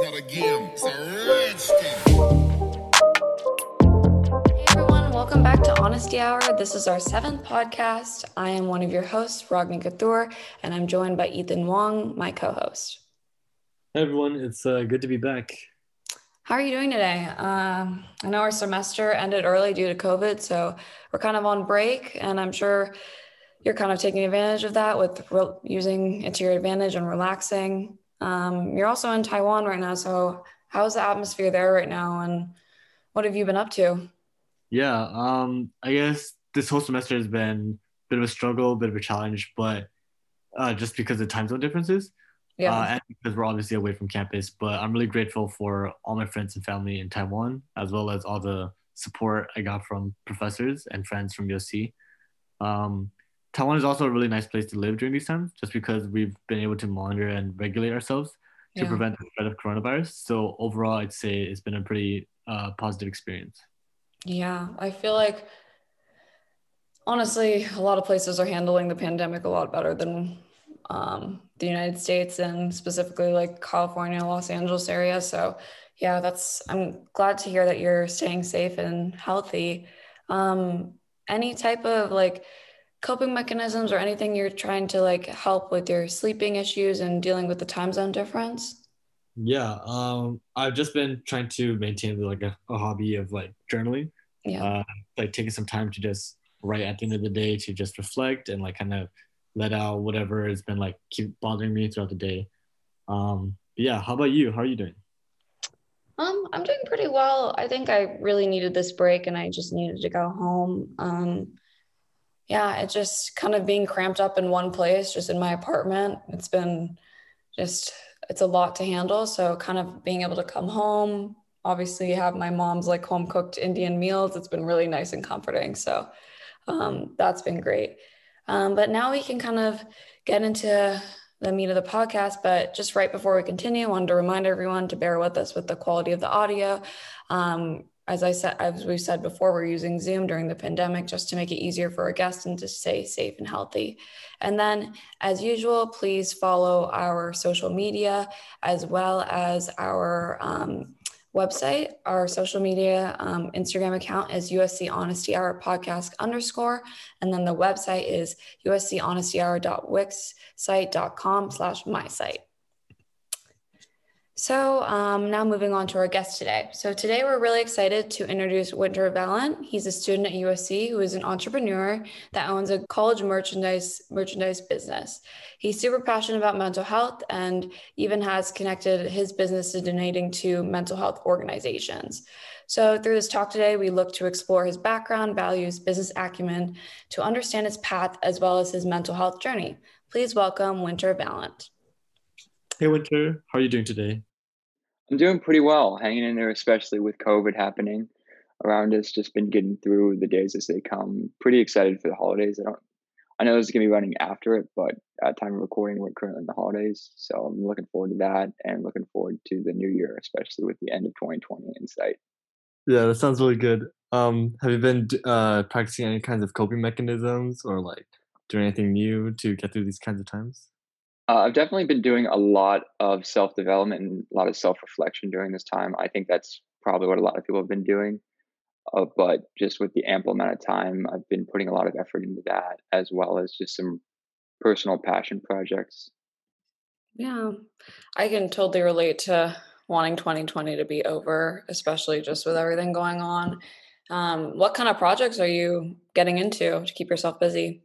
not a game, it's a rich thing. Hey everyone, welcome back to Honesty Hour. This is our seventh podcast. I am one of your hosts, Ragni Kathur, and I'm joined by Ethan Wong, my co-host. Hey everyone, it's uh, good to be back. How are you doing today? Um, I know our semester ended early due to COVID, so we're kind of on break, and I'm sure you're kind of taking advantage of that with re- using it to your advantage and relaxing. Um, you're also in Taiwan right now, so how's the atmosphere there right now, and what have you been up to? Yeah, um, I guess this whole semester has been a bit of a struggle, a bit of a challenge, but uh, just because of time zone differences, Yeah. uh, and because we're obviously away from campus. But I'm really grateful for all my friends and family in Taiwan, as well as all the support I got from professors and friends from USC. Um, Taiwan is also a really nice place to live during these times, just because we've been able to monitor and regulate ourselves to Yeah. prevent the spread of coronavirus. So overall, I'd say it's been a pretty uh, positive experience. Yeah, I feel like honestly, a lot of places are handling the pandemic a lot better than um, the United States and specifically like California, Los Angeles area. So, yeah, that's, I'm glad to hear that you're staying safe and healthy. Um, any type of like coping mechanisms or anything you're trying to like help with your sleeping issues and dealing with the time zone difference? Yeah, um, I've just been trying to maintain like a, a hobby of like journaling, Yeah. uh, like taking some time to just write at the end of the day to just reflect and like kind of let out whatever has been like keep bothering me throughout the day. Um, yeah, how about you? How are you doing? Um, I'm doing pretty well. I think I really needed this break and I just needed to go home. Um, yeah, it just kind of being cramped up in one place, just in my apartment. It's been just, it's a lot to handle. So, kind of being able to come home, obviously, have my mom's like home cooked Indian meals. It's been really nice and comforting. So, um, that's been great. Um, but now we can kind of get into the meat of the podcast. But just right before we continue, I wanted to remind everyone to bear with us with the quality of the audio. Um, as I said, as we've said before, we're using Zoom during the pandemic just to make it easier for our guests and to stay safe and healthy. And then, as usual, please follow our social media as well as our um, website. Our social media um, Instagram account is USC Honesty Hour Podcast underscore, and then the website is USC Honesty Hour uschonestyhour.wixsite.com slash my site. So um, now moving on to our guest today. So today we're really excited to introduce Winter Valent. He's a student at USC who is an entrepreneur that owns a college merchandise merchandise business. He's super passionate about mental health and even has connected his business to donating to mental health organizations. So through this talk today, we look to explore his background, values, business acumen, to understand his path as well as his mental health journey. Please welcome Winter Valent. Hey Winter, how are you doing today? I'm doing pretty well, hanging in there, especially with COVID happening around us. Just been getting through the days as they come. Pretty excited for the holidays. I don't, I know this is gonna be running after it, but at time of recording, we're currently in the holidays, so I'm looking forward to that, and looking forward to the new year, especially with the end of 2020 in sight. Yeah, that sounds really good. Um, have you been uh, practicing any kinds of coping mechanisms or like doing anything new to get through these kinds of times? Uh, I've definitely been doing a lot of self development and a lot of self reflection during this time. I think that's probably what a lot of people have been doing. Uh, but just with the ample amount of time, I've been putting a lot of effort into that, as well as just some personal passion projects. Yeah, I can totally relate to wanting 2020 to be over, especially just with everything going on. Um, what kind of projects are you getting into to keep yourself busy?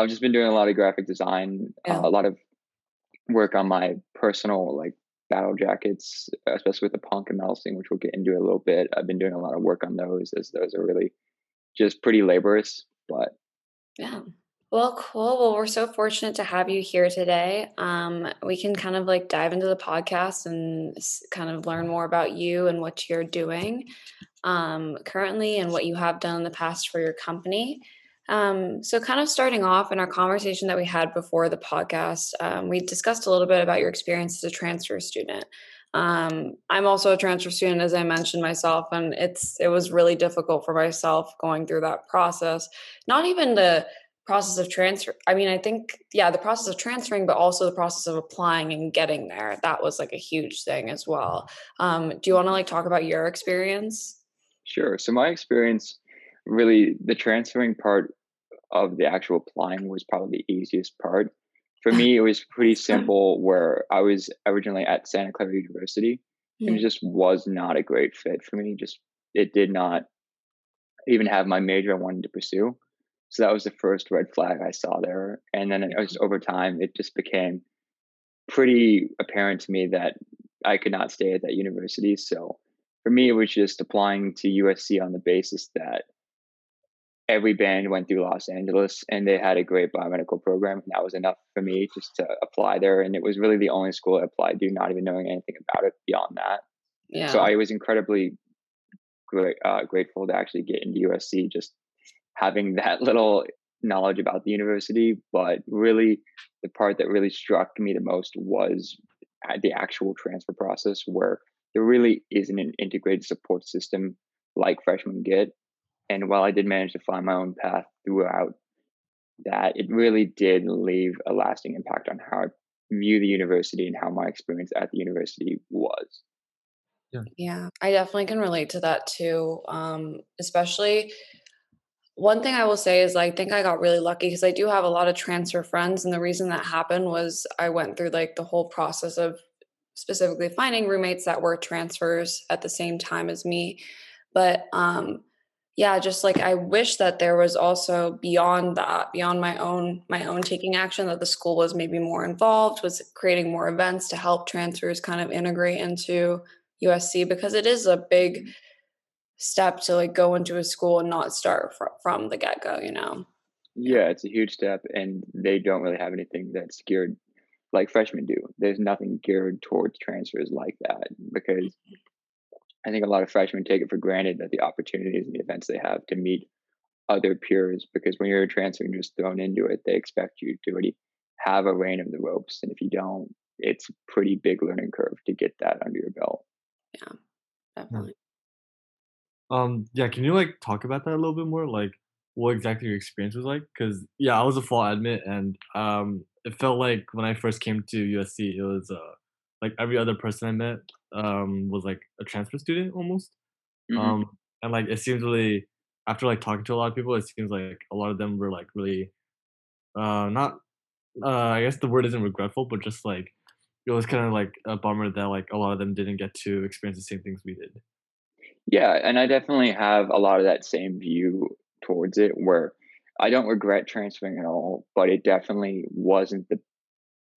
I've just been doing a lot of graphic design, Yeah. uh, a lot of work on my personal like battle jackets, especially with the punk and metal scene, which we'll get into a little bit. I've been doing a lot of work on those, as those are really just pretty laborious, but Yeah. Well, cool. Well, we're so fortunate to have you here today. Um, we can kind of like dive into the podcast and kind of learn more about you and what you're doing um, currently and what you have done in the past for your company. Um, so, kind of starting off in our conversation that we had before the podcast, um, we discussed a little bit about your experience as a transfer student. Um, I'm also a transfer student, as I mentioned myself, and it's it was really difficult for myself going through that process. Not even the process of transfer i mean i think yeah the process of transferring but also the process of applying and getting there that was like a huge thing as well um, do you want to like talk about your experience sure so my experience really the transferring part of the actual applying was probably the easiest part. For me it was pretty simple where i was originally at santa clara university. And it just was not a great fit for me just it did not even have my major i wanted to pursue. So that was the first red flag I saw there. And then it was over time, it just became pretty apparent to me that I could not stay at that university. So for me, it was just applying to USC on the basis that every band went through Los Angeles and they had a great biomedical program. And that was enough for me just to apply there. And it was really the only school I applied to, not even knowing anything about it beyond that. Yeah. So I was incredibly great, uh, grateful to actually get into USC just having that little knowledge about the university, but really the part that really struck me the most was the actual transfer process where there really isn't an integrated support system like freshmen get. And while I did manage to find my own path throughout that, it really did leave a lasting impact on how I view the university and how my experience at the university was. Yeah, yeah I definitely can relate to that too. Um, especially one thing I will say is I think I got really lucky because I do have a lot of transfer friends. And the reason that happened was I went through like the whole process of specifically finding roommates that were transfers at the same time as me. But um yeah, just like I wish that there was also beyond that, beyond my own my own taking action, that the school was maybe more involved, was creating more events to help transfers kind of integrate into USC because it is a big step to like go into a school and not start fr- from the get go, you know? Yeah, it's a huge step, and they don't really have anything that's geared like freshmen do. There's nothing geared towards transfers like that because I think a lot of freshmen take it for granted that the opportunities and the events they have to meet other peers because when you're transferring you're just thrown into it, they expect you to already have a reign of the ropes. And if you don't, it's a pretty big learning curve to get that under your belt. Yeah, definitely. Um, yeah, can you like talk about that a little bit more? Like what exactly your experience was like? Because yeah, I was a fall admit, and um, it felt like when I first came to USC, it was uh, like every other person I met um was like a transfer student almost. Mm-hmm. Um, and like it seems really after like talking to a lot of people, it seems like a lot of them were like really uh not uh I guess the word isn't regretful, but just like it was kind of like a bummer that like a lot of them didn't get to experience the same things we did. Yeah, and I definitely have a lot of that same view towards it where I don't regret transferring at all, but it definitely wasn't the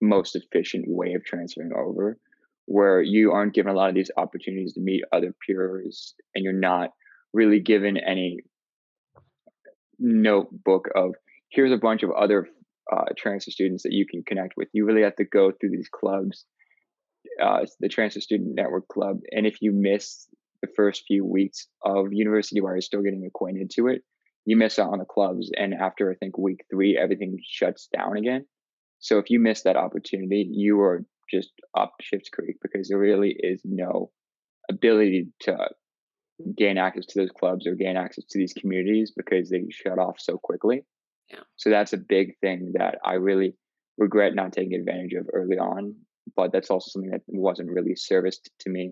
most efficient way of transferring over where you aren't given a lot of these opportunities to meet other peers and you're not really given any notebook of here's a bunch of other uh, transfer students that you can connect with. You really have to go through these clubs, uh, the Transfer Student Network Club, and if you miss the first few weeks of university where you're still getting acquainted to it, you miss out on the clubs. And after I think week three, everything shuts down again. So if you miss that opportunity, you are just up Shit's Creek because there really is no ability to gain access to those clubs or gain access to these communities because they shut off so quickly. Yeah. So that's a big thing that I really regret not taking advantage of early on. But that's also something that wasn't really serviced to me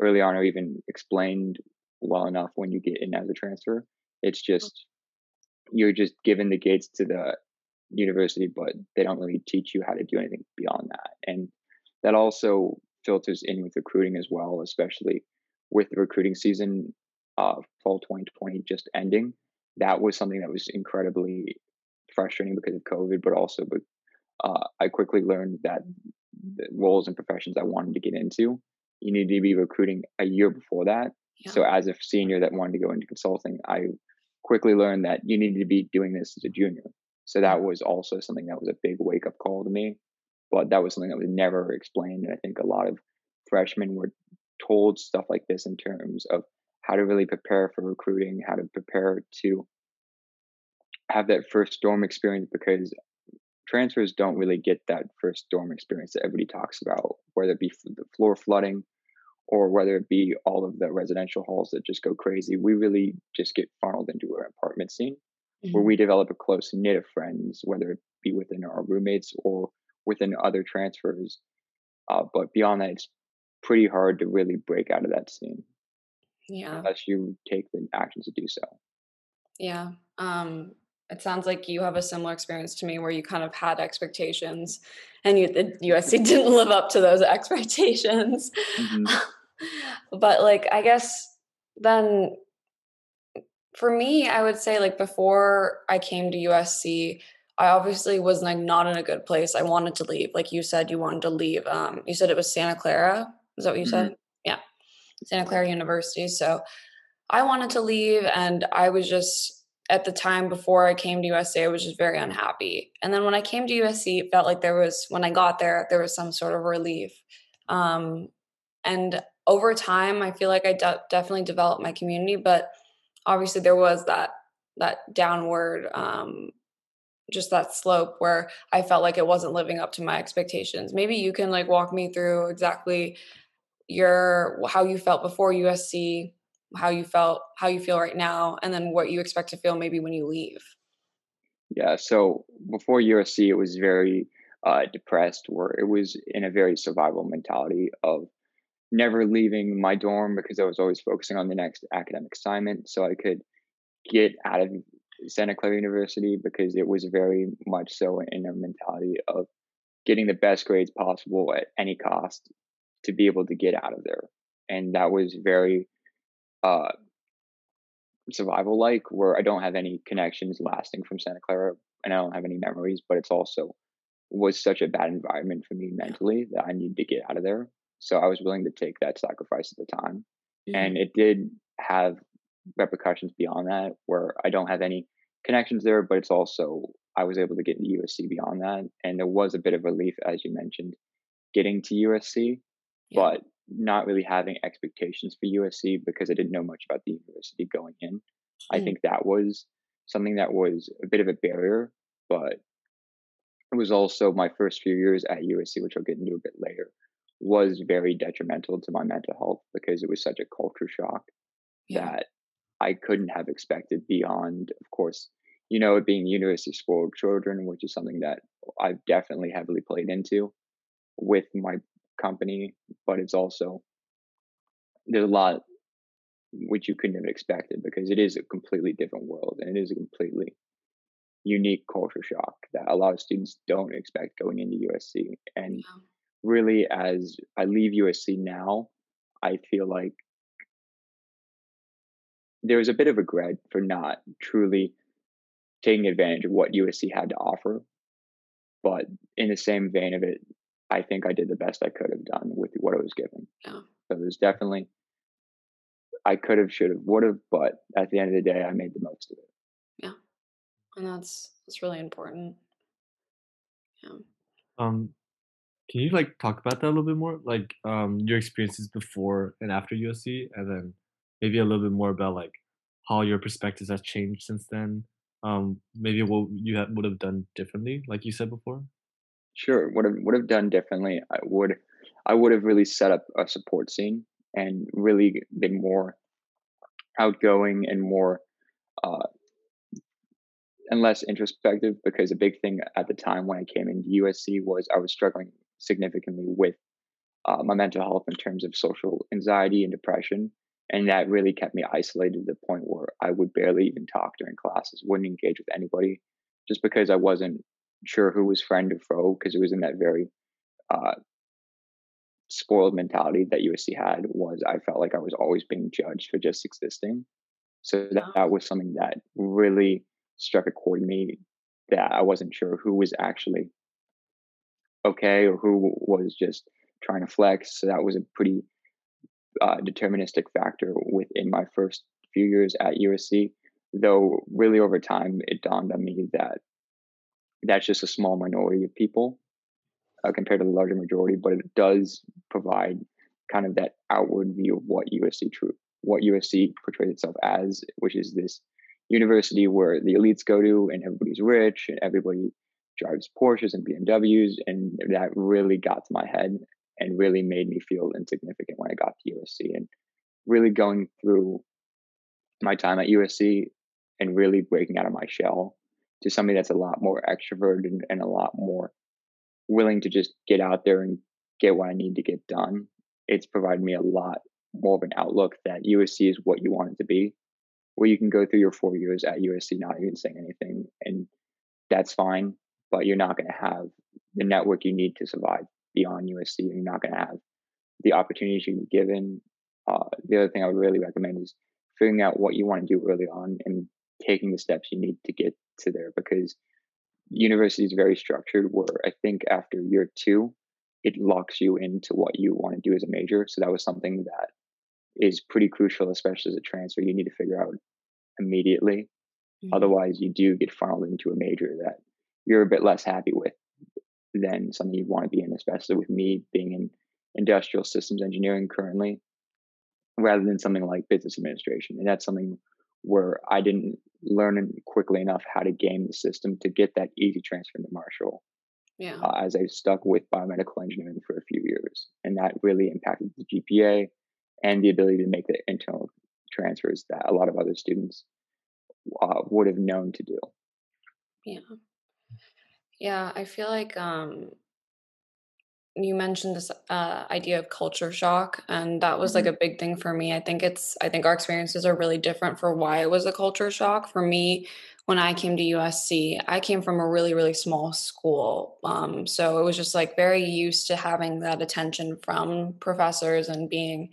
early on or even explained well enough when you get in as a transfer. It's mm-hmm. just you're just given the gates to the university, but they don't really teach you how to do anything beyond that. And that also filters in with recruiting as well, especially with the recruiting season uh, fall 2020 just ending. That was something that was incredibly frustrating because of COVID, but also uh, I quickly learned that the roles and professions I wanted to get into you need to be recruiting a year before that. Yeah. So as a senior that wanted to go into consulting, I quickly learned that you need to be doing this as a junior. So that was also something that was a big wake up call to me. But that was something that was never explained. And I think a lot of freshmen were told stuff like this in terms of how to really prepare for recruiting, how to prepare to have that first dorm experience because transfers don't really get that first dorm experience that everybody talks about, whether it be the floor flooding or whether it be all of the residential halls that just go crazy. We really just get funneled into an apartment scene. Where Mhm. we develop a close knit of friends, whether it be within our roommates or within other transfers. Uh, but beyond that, it's pretty hard to really break out of that scene Yeah. unless you take the actions to do so. Yeah. Um, it sounds like you have a similar experience to me where you kind of had expectations and you the USC didn't live up to those expectations. Mhm. but like I guess then for me, I would say like before I came to USC, I obviously was like not in a good place. I wanted to leave. Like you said, you wanted to leave. Um, you said it was Santa Clara. Is that what you Mhm. said? Yeah. Santa Clara University. So I wanted to leave and I was just at the time before I came to USC, I was just very unhappy. And then when I came to USC, it felt like there was when I got there, there was some sort of relief. Um, and over time, I feel like I de- definitely developed my community, but obviously there was that that downward um just that slope where I felt like it wasn't living up to my expectations. Maybe you can like walk me through exactly your how you felt before USC, how you felt, how you feel right now, and then what you expect to feel maybe when you leave. Yeah. So before USC, it was very uh, depressed, where it was in a very survival mentality of never leaving my dorm because I was always focusing on the next academic assignment so I could get out of Santa Clara University because it was very much so in a mentality of getting the best grades possible at any cost to be able to get out of there. And that was very uh, survival like, where I don't have any connections lasting from Santa Clara and I don't have any memories, but it's also was such a bad environment for me mentally that I needed to get out of there. So I was willing to take that sacrifice at the time. And it did have repercussions beyond that where I don't have any connections there, but it's also I was able to get into USC beyond that. And there was a bit of relief, as you mentioned, getting to USC, Yeah. but not really having expectations for USC because I didn't know much about the university going in. I Mm. think that was something that was a bit of a barrier, but it was also my first few years at USC, which I'll get into a bit later, was very detrimental to my mental health because it was such a culture shock yeah. that I couldn't have expected beyond, of course, you know, it being university spoiled children, which is something that I've definitely heavily played into with my company, but it's also there's a lot which you couldn't have expected because it is a completely different world and it is a completely unique culture shock that a lot of students don't expect going into USC. And. Really, as I leave USC now, I feel like there was a bit of regret for not truly taking advantage of what USC had to offer. But in the same vein of it, I think I did the best I could have done with what I was given. Yeah. So there's definitely, I could have, should have, would have, but at the end of the day, I made the most of it. Yeah, and that's that's really important. Yeah. Um, can you like talk about that a little bit more? Like um, your experiences before and after USC, and then maybe a little bit more about like how your perspectives have changed since then. Um, maybe what you have, would have done differently, like you said before. Sure, would have would have done differently. I would, I would have really set up a support scene and really been more outgoing and more uh, and less introspective because a big thing at the time when I came into USC was I was struggling significantly with uh, my mental health in terms of social anxiety and depression. And that really kept me isolated to the point where I would barely even talk during classes, wouldn't engage with anybody just because I wasn't sure who was friend or foe because it was in that very uh, spoiled mentality that USC had was I felt like I was always being judged for just existing. So that, that was something that really struck a chord in me that I wasn't sure who was actually okay or who was just trying to flex. So that was a pretty uh, deterministic factor within my first few years at USC. Though really over time, it dawned on me that that's just a small minority of people uh, compared to the larger majority, but it does provide kind of that outward view of what USC true, what USC portrays itself as, which is this university where the elites go to and everybody's rich and everybody drives Porsches and BMWs, and that really got to my head and really made me feel insignificant when I got to USC. And really going through my time at USC and really breaking out of my shell to somebody that's a lot more extroverted and, and a lot more willing to just get out there and get what I need to get done. It's provided me a lot more of an outlook that USC is what you want it to be, where you can go through your four years at USC not even saying anything, and that's fine. But you're not going to have the network you need to survive beyond USC. You're not going to have the opportunities you're given. Uh, the other thing I would really recommend is figuring out what you want to do early on and taking the steps you need to get to there because university is very structured where I think after year two, it locks you into what you want to do as a major. So that was something that is pretty crucial, especially as a transfer. You need to figure out immediately. Mm-hmm. Otherwise, you do get funneled into a major that you're a bit less happy with than something you'd want to be in, especially with me being in industrial systems engineering currently, rather than something like business administration. And that's something where I didn't learn quickly enough how to game the system to get that easy transfer into Marshall. Yeah. Uh, as I stuck with biomedical engineering for a few years, and that really impacted the GPA and the ability to make the internal transfers that a lot of other students uh, would have known to do. Yeah. I feel like um, you mentioned this uh, idea of culture shock and that was mm-hmm. like a big thing for me i think it's i think our experiences are really different for why it was a culture shock for me when i came to usc i came from a really really small school um, so it was just like very used to having that attention from professors and being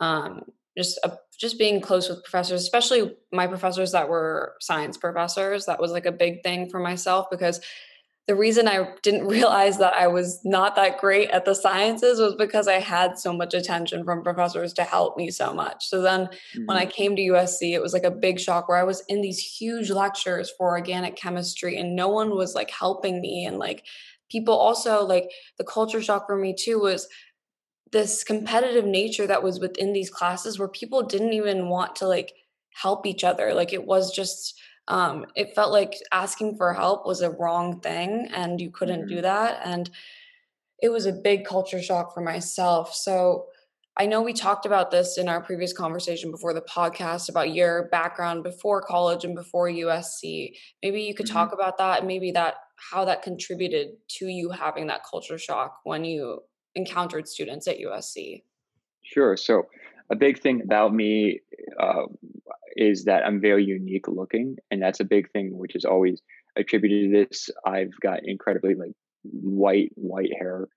um, just a, just being close with professors especially my professors that were science professors that was like a big thing for myself because the reason I didn't realize that I was not that great at the sciences was because I had so much attention from professors to help me so much. So then mm-hmm. when I mm-hmm. came to USC, it was like a big shock where I was in these huge lectures for organic chemistry and no one was like helping me. And like people also, like the culture shock for me too was this competitive nature that was within these classes where people didn't even want to like help each other. Like it was just, um, it felt like asking for help was a wrong thing and you couldn't mm-hmm. do that and it was a big culture shock for myself so i know we talked about this in our previous conversation before the podcast about your background before college and before usc maybe you could mm-hmm. talk about that and maybe that how that contributed to you having that culture shock when you encountered students at usc sure so a big thing about me uh, is that I'm very unique looking, and that's a big thing, which is always attributed to this. I've got incredibly like white white hair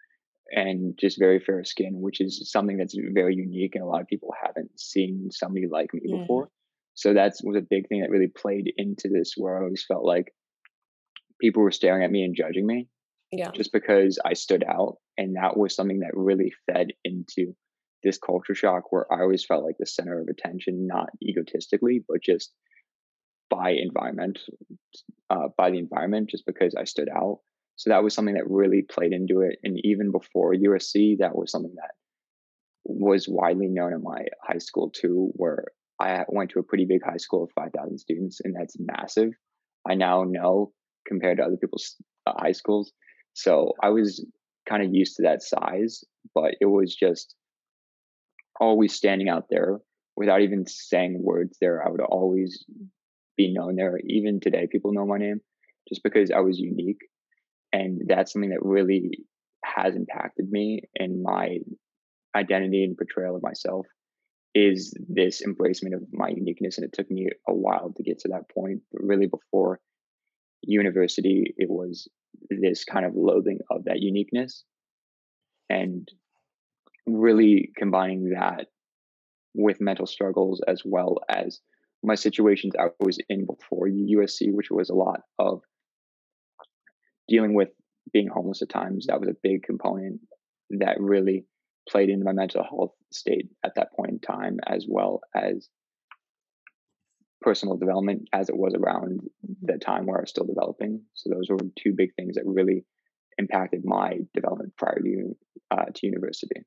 and just very fair skin, which is something that's very unique, and a lot of people haven't seen somebody like me mm. before. So that was a big thing that really played into this, where I always felt like people were staring at me and judging me, yeah, just because I stood out, and that was something that really fed into this culture shock where I always felt like the center of attention, not egotistically, but just by environment, uh, by the environment, just because I stood out. So that was something that really played into it. And even before USC, that was something that was widely known in my high school too, where I went to a pretty big high school of 5,000 students, and that's massive. I now know compared to other people's uh, high schools. So I was kind of used to that size, but it was just always standing out there without even saying words there. I would always be known there. Even today, people know my name just because I was unique. And that's something that really has impacted me and my identity and portrayal of myself is this embracement of my uniqueness. And it took me a while to get to that point. But really, before university, it was this kind of loathing of that uniqueness. And really combining that with mental struggles as well as my situations I was in before USC, which was a lot of dealing with being homeless at times. That was a big component that really played into my mental health state at that point in time, as well as personal development as it was around the time where I was still developing. So those were two big things that really impacted my development prior to, uh, to university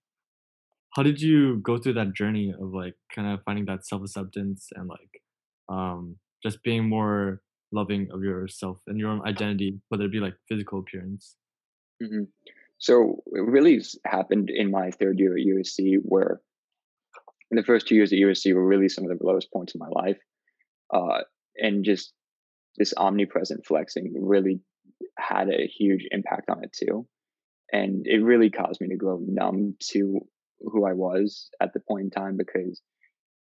how did you go through that journey of like kind of finding that self-acceptance and like um just being more loving of yourself and your own identity whether it be like physical appearance mm-hmm. so it really happened in my third year at usc where in the first two years at usc were really some of the lowest points in my life uh, and just this omnipresent flexing really had a huge impact on it too. And it really caused me to grow numb to who I was at the point in time because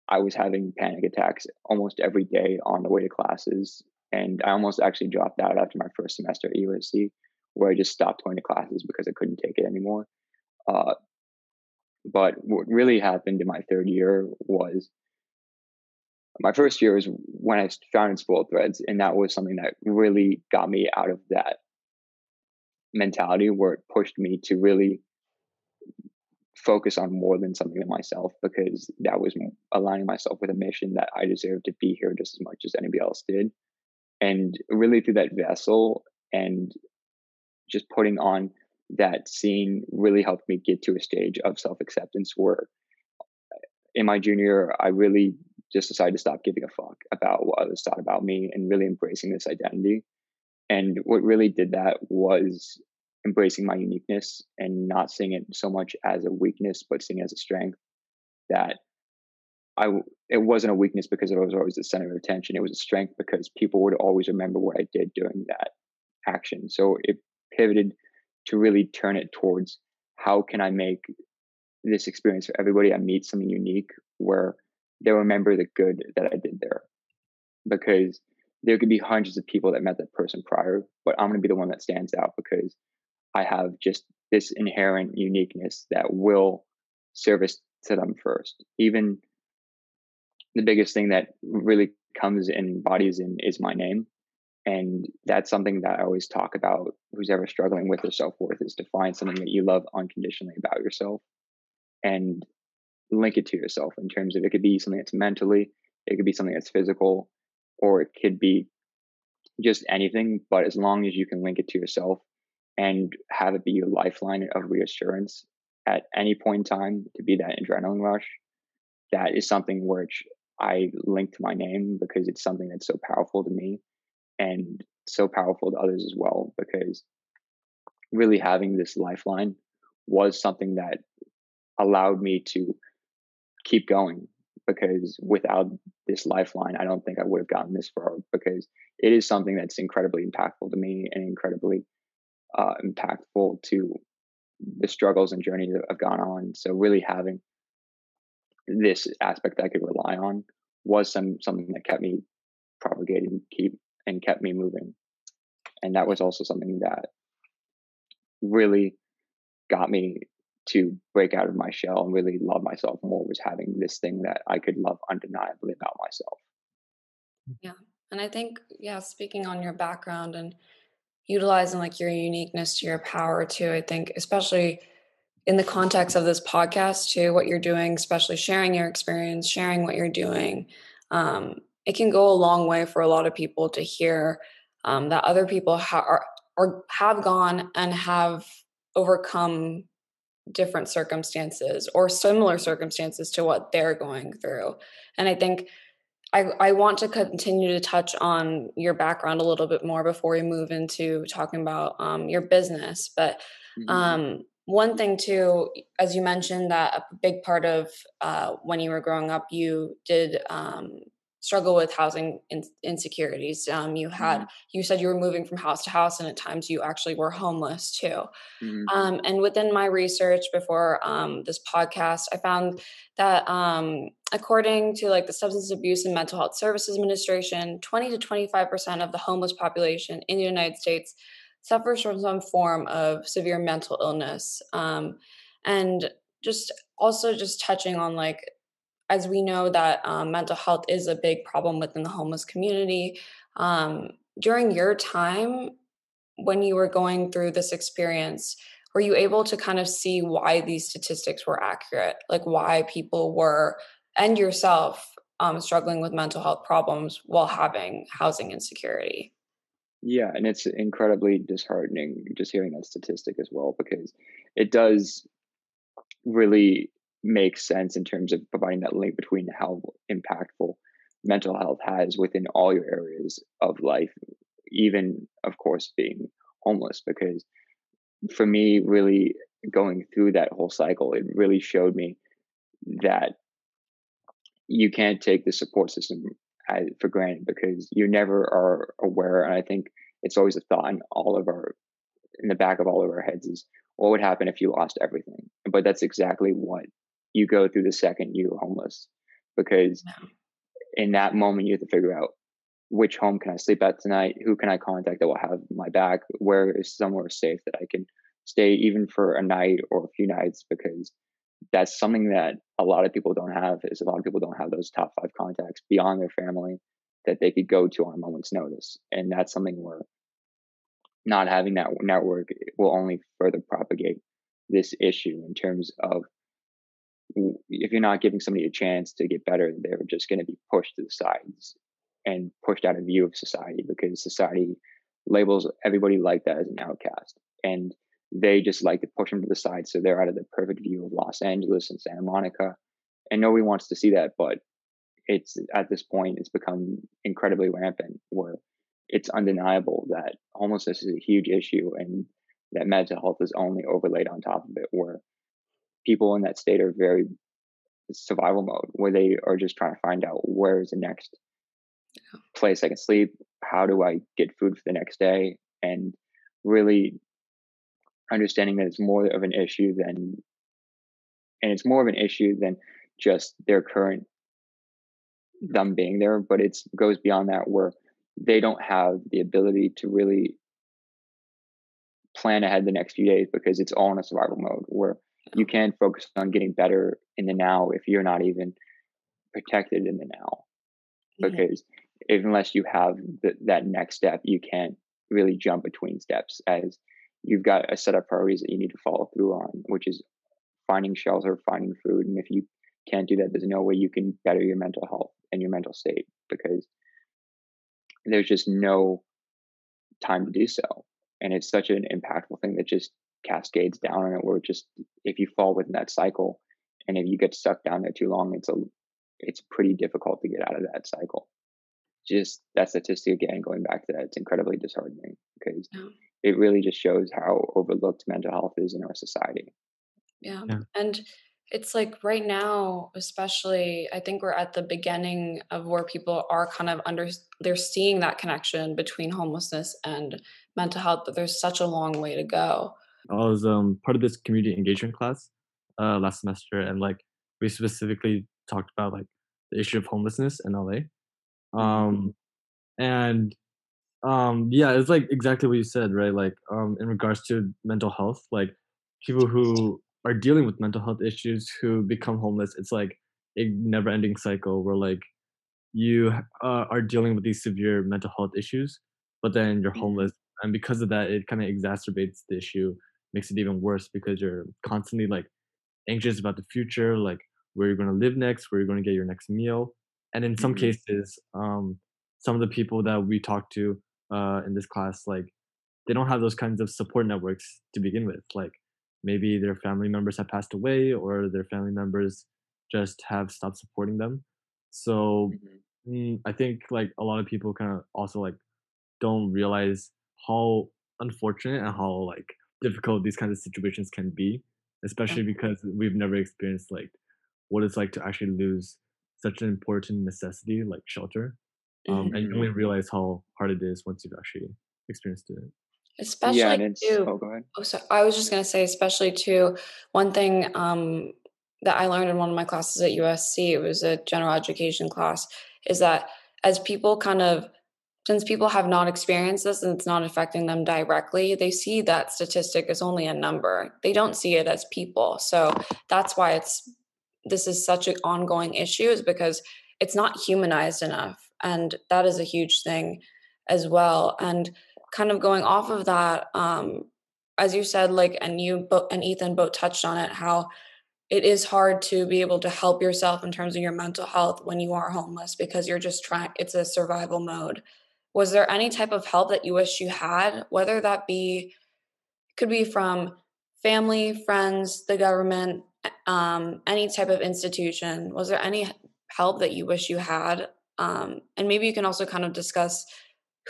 I was having panic attacks almost every day on the way to classes. And I almost actually dropped out after my first semester at USC, where I just stopped going to classes because I couldn't take it anymore. Uh, but what really happened in my third year was my first year was when I founded Spoiled Threads, and that was something that really got me out of that mentality where it pushed me to really focus on more than something than myself because that was aligning myself with a mission that I deserved to be here just as much as anybody else did. And really through that vessel and just putting on that scene really helped me get to a stage of self acceptance where uh, in my junior year, I really just decided to stop giving a fuck about what others thought about me and really embracing this identity. And what really did that was embracing my uniqueness and not seeing it so much as a weakness, but seeing it as a strength. That I it wasn't a weakness because I was always the center of attention. It was a strength because people would always remember what I did during that action. So it pivoted to really turn it towards how can I make this experience for everybody I meet something unique where they'll remember the good that I did there. Because there could be hundreds of people that met that person prior, but I'm going to be the one that stands out because I have just this inherent uniqueness that will service to them first. Even the biggest thing that really comes and embodies in is my name. And that's something that I always talk about. Who's ever struggling with their self worth is to find something that you love unconditionally about yourself and link it to yourself in terms of it could be something that's mentally, it could be something that's physical, or it could be just anything. But as long as you can link it to yourself and have it be your lifeline of reassurance at any point in time to be that adrenaline rush, that is something which I link to my name because it's something that's so powerful to me and so powerful to others as well. Because really having this lifeline was something that allowed me to keep going because without this lifeline, I don't think I would have gotten this far because it is something that's incredibly impactful to me and incredibly uh, impactful to the struggles and journeys that I've gone on. So really having this aspect that I could rely on was some something that kept me propagating, keep and kept me moving. And that was also something that really got me to break out of my shell and really love myself more was having this thing that I could love undeniably about myself. Yeah. And I think, yeah, speaking on your background and utilizing like your uniqueness to your power too, I think, especially in the context of this podcast too, what you're doing, especially sharing your experience, sharing what you're doing, um, it can go a long way for a lot of people to hear um, that other people ha- are, or have gone and have overcome different circumstances or similar circumstances to what they're going through. And I think I, I want to continue to touch on your background a little bit more before we move into talking about um, your business. But mm-hmm. um, one thing too, as you mentioned, that a big part of uh, when you were growing up, you did um, struggle with housing in- insecurities. Um, you had, mm-hmm. you said you were moving from house to house, and at times you actually were homeless too. Mm-hmm. Um, and within my research before um, this podcast, I found that um, according to like the Substance Abuse and Mental Health Services Administration, 20 to 25 percent of the homeless population in the United States suffers from some form of severe mental illness. Um, and just also just touching on like as we know that um, mental health is a big problem within the homeless community um, during your time when you were going through this experience were you able to kind of see why these statistics were accurate? Like why people were and yourself um, struggling with mental health problems while having housing insecurity? Yeah and it's incredibly disheartening just hearing that statistic as well because it does really makes sense in terms of providing that link between how impactful mental health has within all your areas of life, even, of course, being homeless. Because for me, really going through that whole cycle, it really showed me that you can't take the support system for granted because you never are aware. And I think it's always a thought in all of our, in the back of all of our heads is what would happen if you lost everything? But that's exactly what you go through the second you're homeless because in that moment you have to figure out which home can I sleep at tonight? Who can I contact that will have my back? Where is somewhere safe that I can stay even for a night or a few nights? Because that's something that a lot of people don't have is a lot of people don't have those top five contacts beyond their family that they could go to on a moment's notice. And that's something where not having that network will only further propagate this issue in terms of if you're not giving somebody a chance to get better, they're just going to be pushed to the sides and pushed out of view of society because society labels everybody like that as an outcast. And they just like to push them to the side. So they're out of the perfect view of Los Angeles and Santa Monica. And nobody wants to see that. But it's at this point, it's become incredibly rampant where it's undeniable that homelessness is a huge issue and that mental health is only overlaid on top of it, where people in that state are very survival mode, where they are just trying to find out where is the next place I can sleep, how do I get food for the next day, and really understanding that it's more of an issue than and it's more of an issue than just their current them being there but it goes beyond that where they don't have the ability to really plan ahead the next few days because it's all in a survival mode where you can't focus on getting better in the now if you're not even protected in the now because if, unless you have the, that next step you can't really jump between steps as you've got a set of priorities that you need to follow through on, which is finding shelter, finding food. And if you can't do that, there's no way you can better your mental health and your mental state because there's just no time to do so. And it's such an impactful thing that just cascades down on it where just if you fall within that cycle and if you get stuck down there too long, it's a it's pretty difficult to get out of that cycle. Just that statistic again, going back to that, it's incredibly disheartening because yeah it really just shows how overlooked mental health is in our society. Yeah. yeah. And it's like right now, especially, I think we're at the beginning of where people are kind of under, they're seeing that connection between homelessness and mental health, but there's such a long way to go. I was um, part of this community engagement class uh, last semester, and like we specifically talked about like the issue of homelessness in LA. Mm-hmm. Um, and um yeah it's like exactly what you said right like um in regards to mental health like people who are dealing with mental health issues who become homeless it's like a never ending cycle where like you uh, are dealing with these severe mental health issues but then you're mm-hmm. homeless and because of that it kind of exacerbates the issue makes it even worse because you're constantly like anxious about the future like where you're going to live next where you're going to get your next meal and in some mm-hmm. cases um some of the people that we talk to uh, in this class like they don't have those kinds of support networks to begin with like maybe their family members have passed away or their family members just have stopped supporting them so mm-hmm. mm, i think like a lot of people kind of also like don't realize how unfortunate and how like difficult these kinds of situations can be especially because we've never experienced like what it's like to actually lose such an important necessity like shelter um, mm-hmm. and you only mm-hmm. realize how hard it is once you've actually experienced it. Especially yeah, too. Oh, go ahead. Oh, so I was just gonna say, especially too. One thing um, that I learned in one of my classes at USC, it was a general education class, is that as people kind of since people have not experienced this and it's not affecting them directly, they see that statistic as only a number. They don't see it as people. So that's why it's this is such an ongoing issue, is because it's not humanized enough and that is a huge thing as well and kind of going off of that um as you said like and you and ethan both touched on it how it is hard to be able to help yourself in terms of your mental health when you are homeless because you're just trying it's a survival mode was there any type of help that you wish you had whether that be could be from family friends the government um, any type of institution was there any help that you wish you had um, and maybe you can also kind of discuss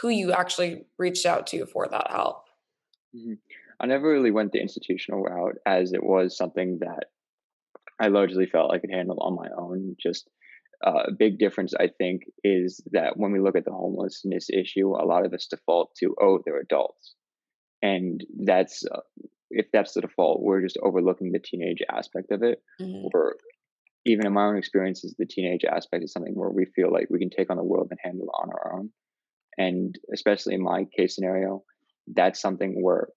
who you actually reached out to for that help. Mm-hmm. I never really went the institutional route as it was something that I largely felt I could handle on my own. Just uh, a big difference, I think, is that when we look at the homelessness issue, a lot of us default to, oh, they're adults. And that's, uh, if that's the default, we're just overlooking the teenage aspect of it. Mhm. Or even in my own experiences, the teenage aspect is something where we feel like we can take on the world and handle it on our own. And especially in my case scenario, that's something where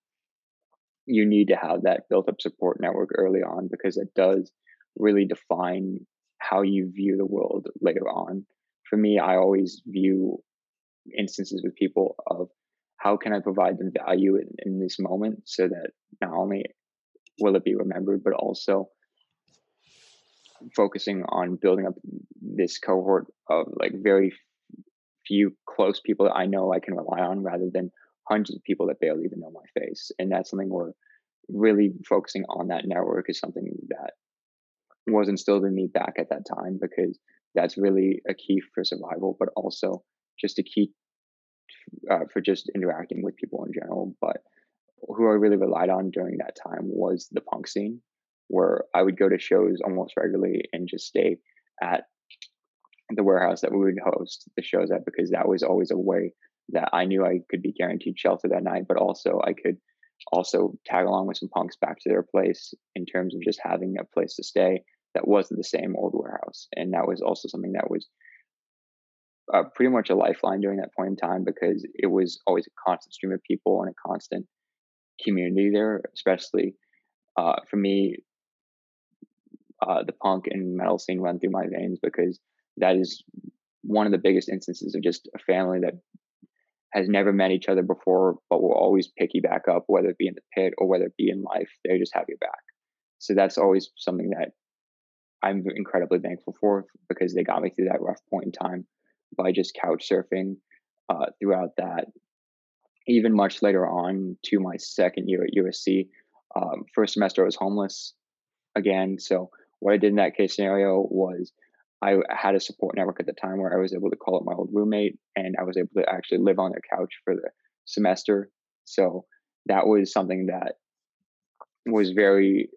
you need to have that built up support network early on because it does really define how you view the world later on. For me, I always view instances with people of how can I provide them value in, in this moment so that not only will it be remembered, but also focusing on building up this cohort of like very few close people that I know I can rely on rather than hundreds of people that barely even know my face. And that's something we're really focusing on that network is something that was instilled in me back at that time because that's really a key for survival, but also just a key uh, for just interacting with people in general. But who I really relied on during that time was the punk scene, where I would go to shows almost regularly and just stay at the warehouse that we would host the shows at because that was always a way that I knew I could be guaranteed shelter that night, but also I could also tag along with some punks back to their place in terms of just having a place to stay that wasn't the same old warehouse. And that was also something that was uh, pretty much a lifeline during that point in time because it was always a constant stream of people and a constant community there, especially uh, for me. Uh, the punk and metal scene run through my veins because that is one of the biggest instances of just a family that has never met each other before, but will always pick you back up, whether it be in the pit or whether it be in life. They just have your back. So that's always something that I'm incredibly thankful for because they got me through that rough point in time by just couch surfing uh, throughout that. Even much later on to my second year at USC, um, first semester I was homeless again. So what I did in that case scenario was I had a support network at the time where I was able to call up my old roommate and I was able to actually live on their couch for the semester. So that was something that was very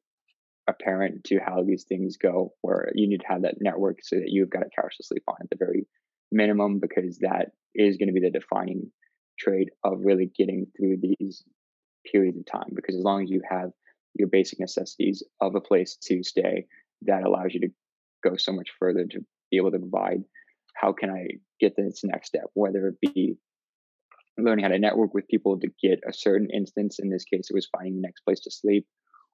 apparent to how these things go, where you need to have that network so that you've got a couch to sleep on at the very minimum, because that is going to be the defining trait of really getting through these periods of time. Because as long as you have your basic necessities of a place to stay, that allows you to go so much further to be able to provide how can I get this next step, whether it be learning how to network with people to get a certain instance. In this case, it was finding the next place to sleep,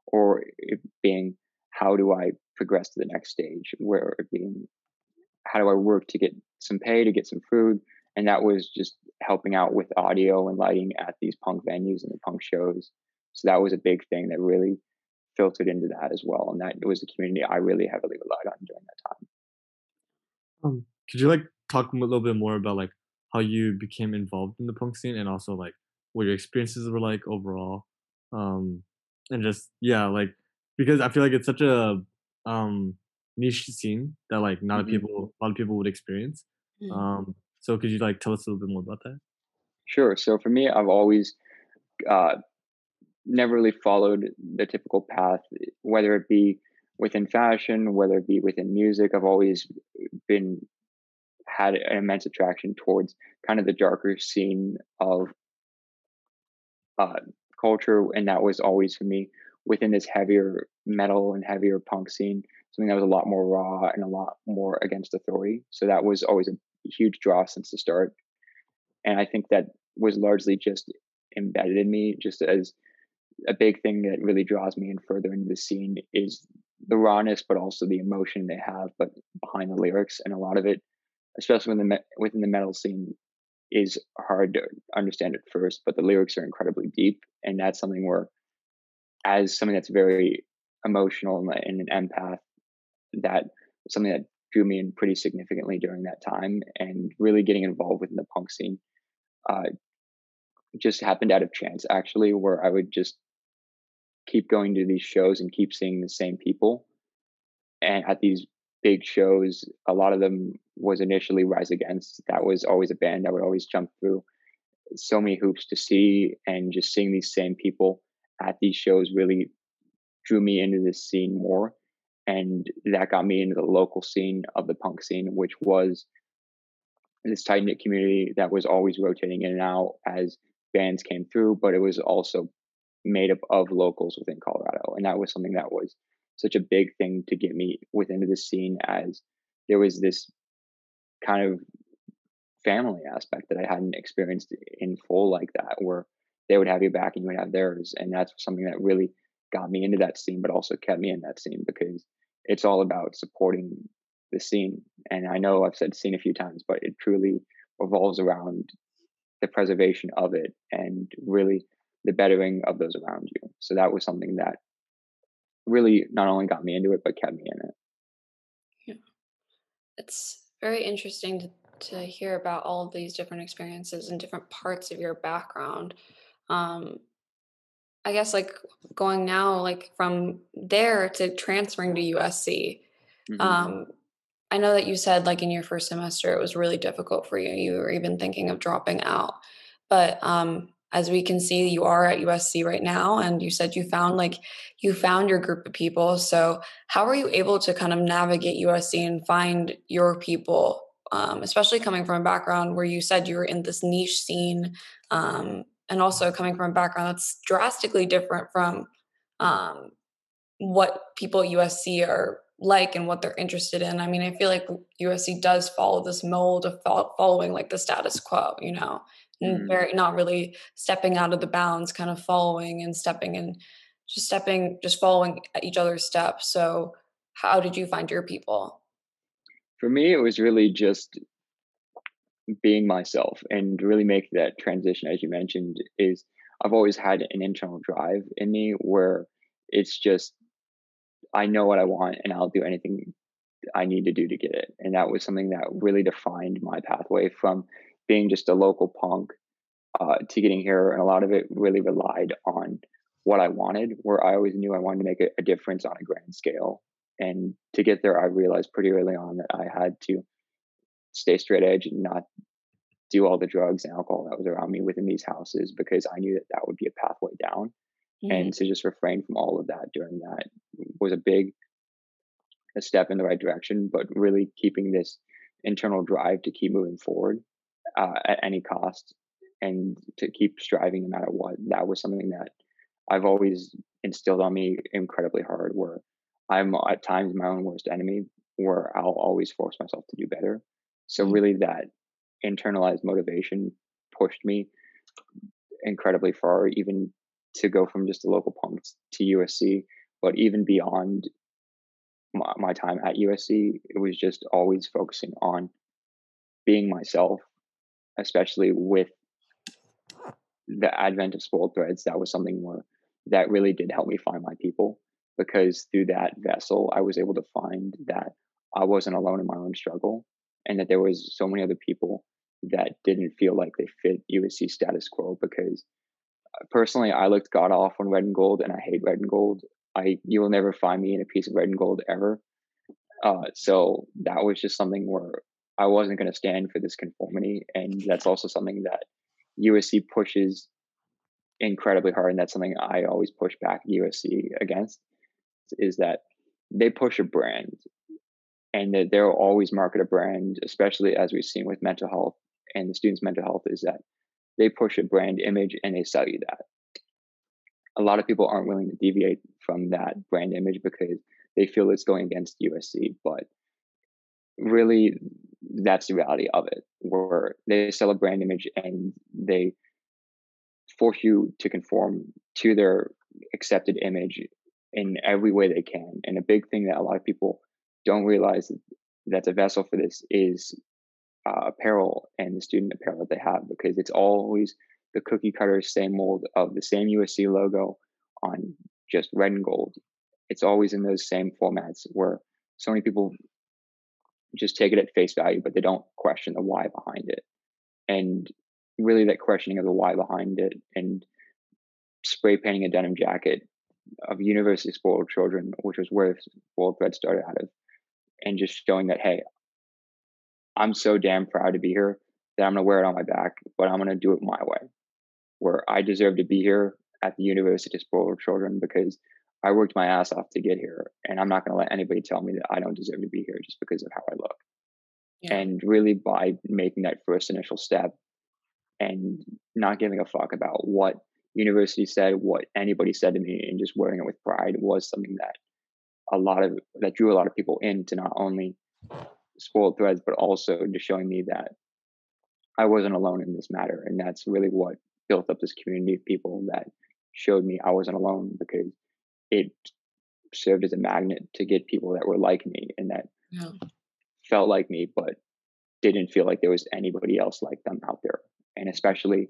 or it being how do I progress to the next stage, where it being how do I work to get some pay, to get some food. And that was just helping out with audio and lighting at these punk venues and the punk shows. So that was a big thing that really filtered into that as well. And that was a community I really heavily relied on during that time. Um, could you like talk a little bit more about like how you became involved in the punk scene and also like what your experiences were like overall? Um, and just yeah, like because I feel like it's such a um niche scene that like not a Mhm. people a lot of people would experience. Mhm. Um, so could you like tell us a little bit more about that? Sure. So for me, I've always uh, never really followed the typical path, whether it be within fashion, whether it be within music. I've always been had an immense attraction towards kind of the darker scene of uh, culture, and that was always for me within this heavier metal and heavier punk scene, something that was a lot more raw and a lot more against authority. So that was always a huge draw since the start, and I think that was largely just embedded in me, just as a big thing that really draws me in further into the scene is the rawness, but also the emotion they have, but behind the lyrics, and a lot of it, especially when the within the metal scene, is hard to understand at first, but the lyrics are incredibly deep, and that's something where, as something that's very emotional and, an empath, that something that drew me in pretty significantly during that time, and really getting involved within the punk scene. Uh, just happened out of chance actually where i would just keep going to these shows and keep seeing the same people and at these big shows a lot of them was initially rise against that was always a band i would always jump through so many hoops to see and just seeing these same people at these shows really drew me into this scene more and that got me into the local scene of the punk scene, which was this tight knit community that was always rotating in and out as bands came through, but it was also made up of locals within Colorado. And that was something that was such a big thing to get me within the scene as there was this kind of family aspect that I hadn't experienced in full like that, where they would have your back and you would have theirs. And that's something that really got me into that scene, but also kept me in that scene because it's all about supporting the scene. And I know I've said scene a few times, but it truly revolves around the preservation of it and really the bettering of those around you. So that was something that really not only got me into it, but kept me in it. Yeah. It's very interesting to, to hear about all of these different experiences and different parts of your background. Um, I guess like going now, like from there to transferring to USC. Mm-hmm. Um, I know that you said like in your first semester it was really difficult for you. You were even thinking of dropping out. But um, as we can see, you are at USC right now, and you said you found like you found your group of people. So how are you able to kind of navigate USC and find your people, um, especially coming from a background where you said you were in this niche scene? Um, and also coming from a background that's drastically different from um, what people at USC are like and what they're interested in. I mean, I feel like USC does follow this mold of following like the status quo, you know, and mm-hmm. very not really stepping out of the bounds, kind of following and stepping and just stepping, just following each other's steps. So, how did you find your people? For me, it was really just being myself and really make that transition as you mentioned is i've always had an internal drive in me where it's just i know what i want and i'll do anything i need to do to get it and that was something that really defined my pathway from being just a local punk uh, to getting here and a lot of it really relied on what i wanted where i always knew i wanted to make a, a difference on a grand scale and to get there i realized pretty early on that i had to stay straight edge and not do all the drugs and alcohol that was around me within these houses because I knew that that would be a pathway down. Mm-hmm. And to just refrain from all of that during that was a big a step in the right direction, but really keeping this internal drive to keep moving forward uh, at any cost and to keep striving no matter what. That was something that I've always instilled on me incredibly hard where I'm at times my own worst enemy where I'll always force myself to do better so mm-hmm. really that internalized motivation pushed me incredibly far, even to go from just a local punk to USC, but even beyond my, my time at USC, it was just always focusing on being myself, especially with the advent of spoiled threads. That was something where that really did help me find my people because through that vessel, I was able to find that I wasn't alone in my own struggle and that there was so many other people that didn't feel like they fit USC status quo because uh, personally I looked god off on red and gold and I hate red and gold. I you will never find me in a piece of red and gold ever. Uh, so that was just something where I wasn't going to stand for this conformity, and that's also something that USC pushes incredibly hard, and that's something I always push back USC against. Is that they push a brand and that they'll always market a brand, especially as we've seen with mental health and the students' mental health, is that they push a brand image and they sell you that. A lot of people aren't willing to deviate from that brand image because they feel it's going against USC, but really that's the reality of it, where they sell a brand image and they force you to conform to their accepted image in every way they can. And a big thing that a lot of people don't realize that that's a vessel for this is uh, apparel and the student apparel that they have because it's always the cookie cutter same mold of the same USC logo on just red and gold. It's always in those same formats where so many people just take it at face value, but they don't question the why behind it. And really, that questioning of the why behind it and spray painting a denim jacket of University Spoiled Children, which was where Spoiled Thread started out of, and just showing that hey i'm so damn proud to be here that i'm going to wear it on my back but i'm going to do it my way where i deserve to be here at the university of spoiled children because I worked my ass off to get here, and I'm not going to let anybody tell me that I don't deserve to be here just because of how I look. Yeah. And really, by making that first initial step and not giving a fuck about what university said, what anybody said to me, and just wearing it with pride was something that a lot of that drew a lot of people into not only spoiled threads, but also just showing me that I wasn't alone in this matter. And that's really what built up this community of people that showed me I wasn't alone because it served as a magnet to get people that were like me and that Yeah. felt like me, but didn't feel like there was anybody else like them out there. And especially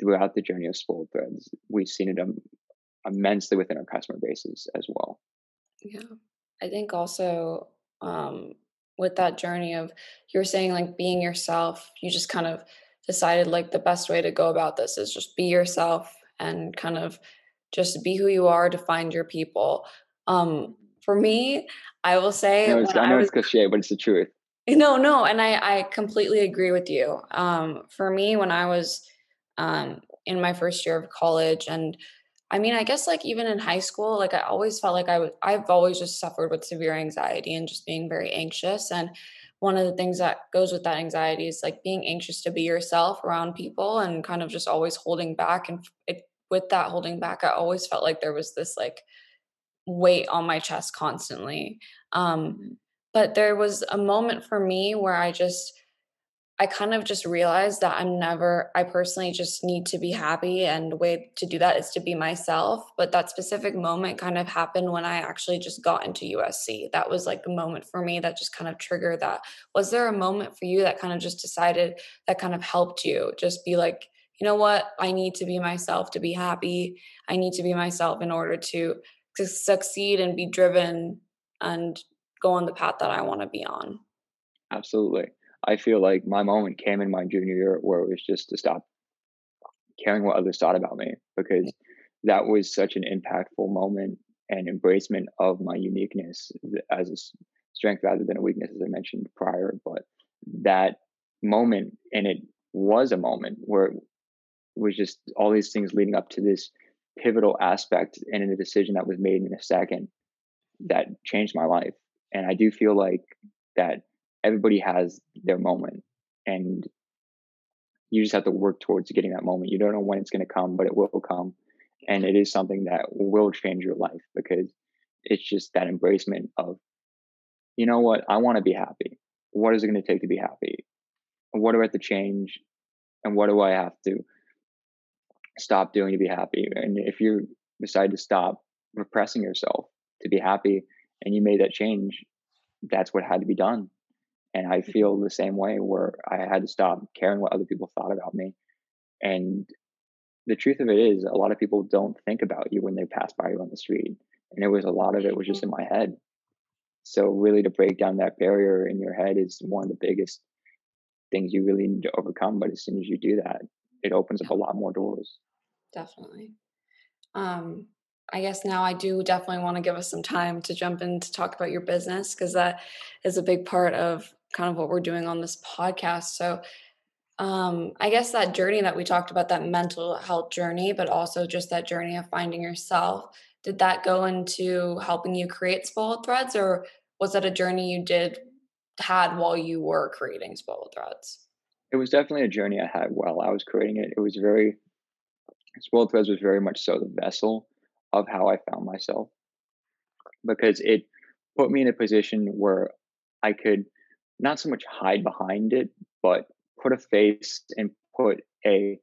throughout the journey of spoiled threads, we've seen it um, immensely within our customer bases as well. Yeah. I think also um, with that journey of you were saying like being yourself, you just kind of decided like the best way to go about this is just be yourself and kind of just be who you are to find your people. Um, for me, I will say I know, it's, I was it's cliche, but it's the truth. no, no, and I I completely agree with you. Um, for me, when I was um, in my first year of college, and I mean, I guess like even in high school, like I always felt like I was I've always just suffered with severe anxiety and just being very anxious. And one of the things that goes with that anxiety is like being anxious to be yourself around people and kind of just always holding back. And it with that holding back, I always felt like there was this like weight on my chest constantly. Um, but there was a moment for me where I just I kind of just realized that I'm never I personally just need to be happy and the way to do that is to be myself. But that specific moment kind of happened when I actually just got into USC. That was like the moment for me that just kind of triggered that. Was there a moment for you that kind of just decided that kind of helped you just be like, you know what? I need to be myself to be happy. I need to be myself in order to, to succeed and be driven and go on the path that I want to be on. Absolutely. I feel like my moment came in my junior year where it was just to stop caring what others thought about me because that was such an impactful moment and embracement of my uniqueness as a strength rather than a weakness, as I mentioned prior. But that moment, and it was a moment where was just all these things leading up to this pivotal aspect and in a decision that was made in a second that changed my life. And I do feel like that everybody has their moment and you just have to work towards getting that moment. You don't know when it's going to come, but it will come. And it is something that will change your life because it's just that embracement of, you know what, I want to be happy. What is it going to take to be happy? What do I have to change? And what do I have to stop doing to be happy? And if you decide to stop repressing yourself to be happy and you made that change, that's what had to be done. And I feel mm-hmm. the same way where I had to stop caring what other people thought about me. And the truth of it is, a lot of people don't think about you when they pass by you on the street. And it was a lot of it was just in my head. So, really, to break down that barrier in your head is one of the biggest things you really need to overcome. But as soon as you do that, it opens up a lot more doors. Definitely. Um, I guess now I do definitely want to give us some time to jump in to talk about your business because that is a big part of kind of what we're doing on this podcast. So, um, I guess that journey that we talked about, that mental health journey, but also just that journey of finding yourself, did that go into helping you create Spoiled Threads, or was that a journey you did had while you were creating Spoiled Threads? It was definitely a journey I had while I was creating it. It was very Spoiled Threads was very much so the vessel of how I found myself because it put me in a position where I could not so much hide behind it, but put a face and put a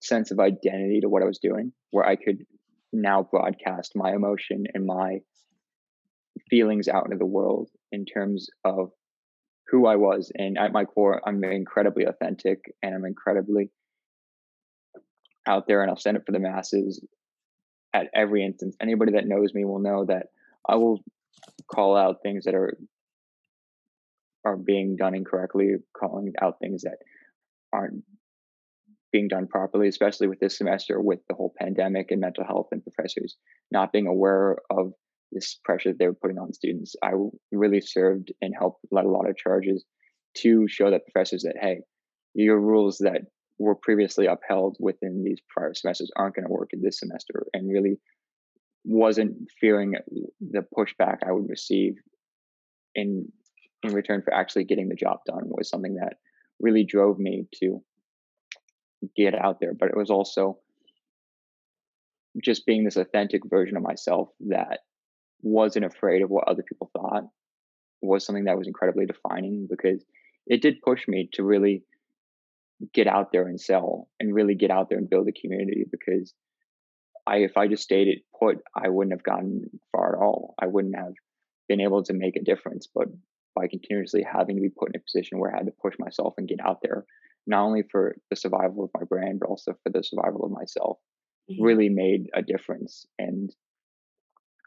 sense of identity to what I was doing, where I could now broadcast my emotion and my feelings out into the world in terms of who I was. And at my core, I'm incredibly authentic and I'm incredibly out there and I'll send it for the masses at every instance. Anybody that knows me will know that I will call out things that are are being done incorrectly, calling out things that aren't being done properly, especially with this semester with the whole pandemic and mental health and professors not being aware of this pressure they were putting on students. I really served and helped led a lot of charges to show that professors that hey, your rules that were previously upheld within these prior semesters aren't going to work in this semester and really wasn't fearing the pushback I would receive in in return for actually getting the job done was something that really drove me to get out there. But it was also just being this authentic version of myself that wasn't afraid of what other people thought was something that was incredibly defining because it did push me to really get out there and sell and really get out there and build a community because I if I just stayed it put, I wouldn't have gotten far at all. I wouldn't have been able to make a difference. But by continuously having to be put in a position where I had to push myself and get out there, not only for the survival of my brand, but also for the survival of myself, mm-hmm. really made a difference. And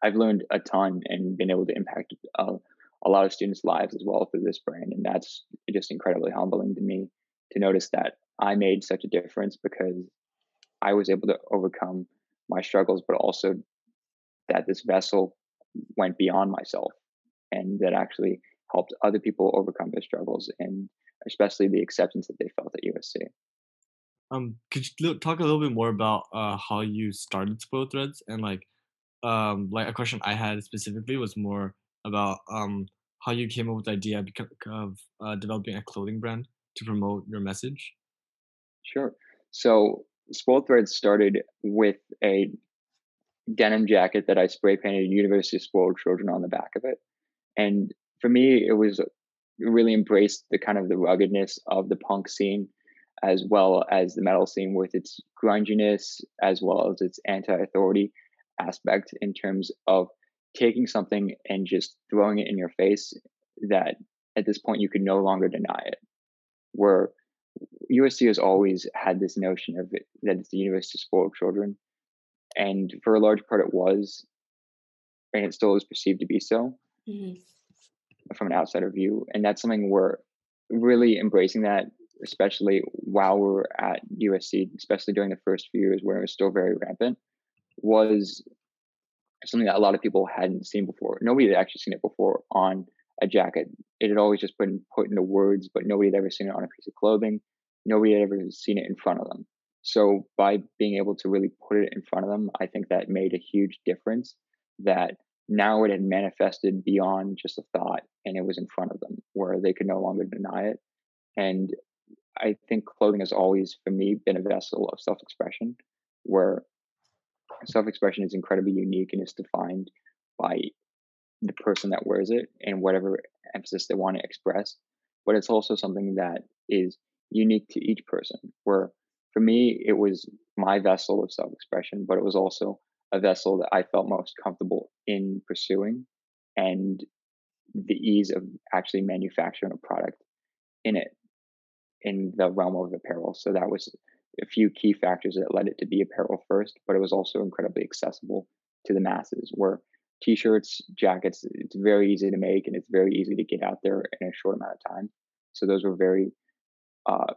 I've learned a ton and been able to impact a, a lot of students' lives as well through this brand. And that's just incredibly humbling to me to notice that I made such a difference because I was able to overcome my struggles, but also that this vessel went beyond myself and that actually helped other people overcome their struggles and especially the acceptance that they felt at USC. Um, could you talk a little bit more about uh, how you started Spoiled Threads and like, um, like a question I had specifically was more about um how you came up with the idea of uh, developing a clothing brand to promote your message. Sure. So Spoiled Threads started with a denim jacket that I spray painted University of Spoiled Children on the back of it, and for me, it was uh, really embraced the kind of the ruggedness of the punk scene as well as the metal scene with its grunginess as well as its anti-authority aspect in terms of taking something and just throwing it in your face that at this point you could no longer deny it where usc has always had this notion of it, that it's the university of spoiled children and for a large part it was and it still is perceived to be so mm-hmm from an outsider view. And that's something we're really embracing that, especially while we're at USC, especially during the first few years where it was still very rampant, was something that a lot of people hadn't seen before. Nobody had actually seen it before on a jacket. It had always just been put into words, but nobody had ever seen it on a piece of clothing. Nobody had ever seen it in front of them. So by being able to really put it in front of them, I think that made a huge difference that now it had manifested beyond just a thought and it was in front of them where they could no longer deny it. And I think clothing has always, for me, been a vessel of self expression where self expression is incredibly unique and is defined by the person that wears it and whatever emphasis they want to express. But it's also something that is unique to each person. Where for me, it was my vessel of self expression, but it was also a vessel that I felt most comfortable in pursuing and the ease of actually manufacturing a product in it in the realm of apparel. So that was a few key factors that led it to be apparel first, but it was also incredibly accessible to the masses where t-shirts, jackets, it's very easy to make and it's very easy to get out there in a short amount of time. So those were very uh,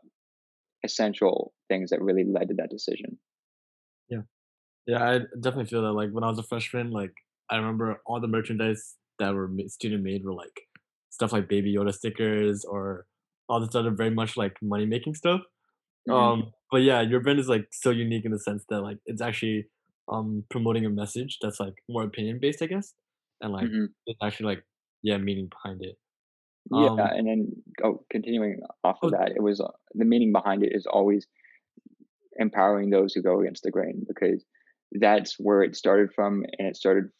essential things that really led to that decision. Yeah. Yeah, I definitely feel that. Like when I was a freshman, like I remember all the merchandise that were student made were like stuff like Baby Yoda stickers or all this other very much like money making stuff. Mm-hmm. Um, but yeah, your brand is like so unique in the sense that like it's actually um promoting a message that's like more opinion based, I guess, and like mm-hmm. it's actually like yeah meaning behind it. Yeah, um, and then oh, continuing off of oh, that, it was uh, the meaning behind it is always empowering those who go against the grain because that's where it started from, and it started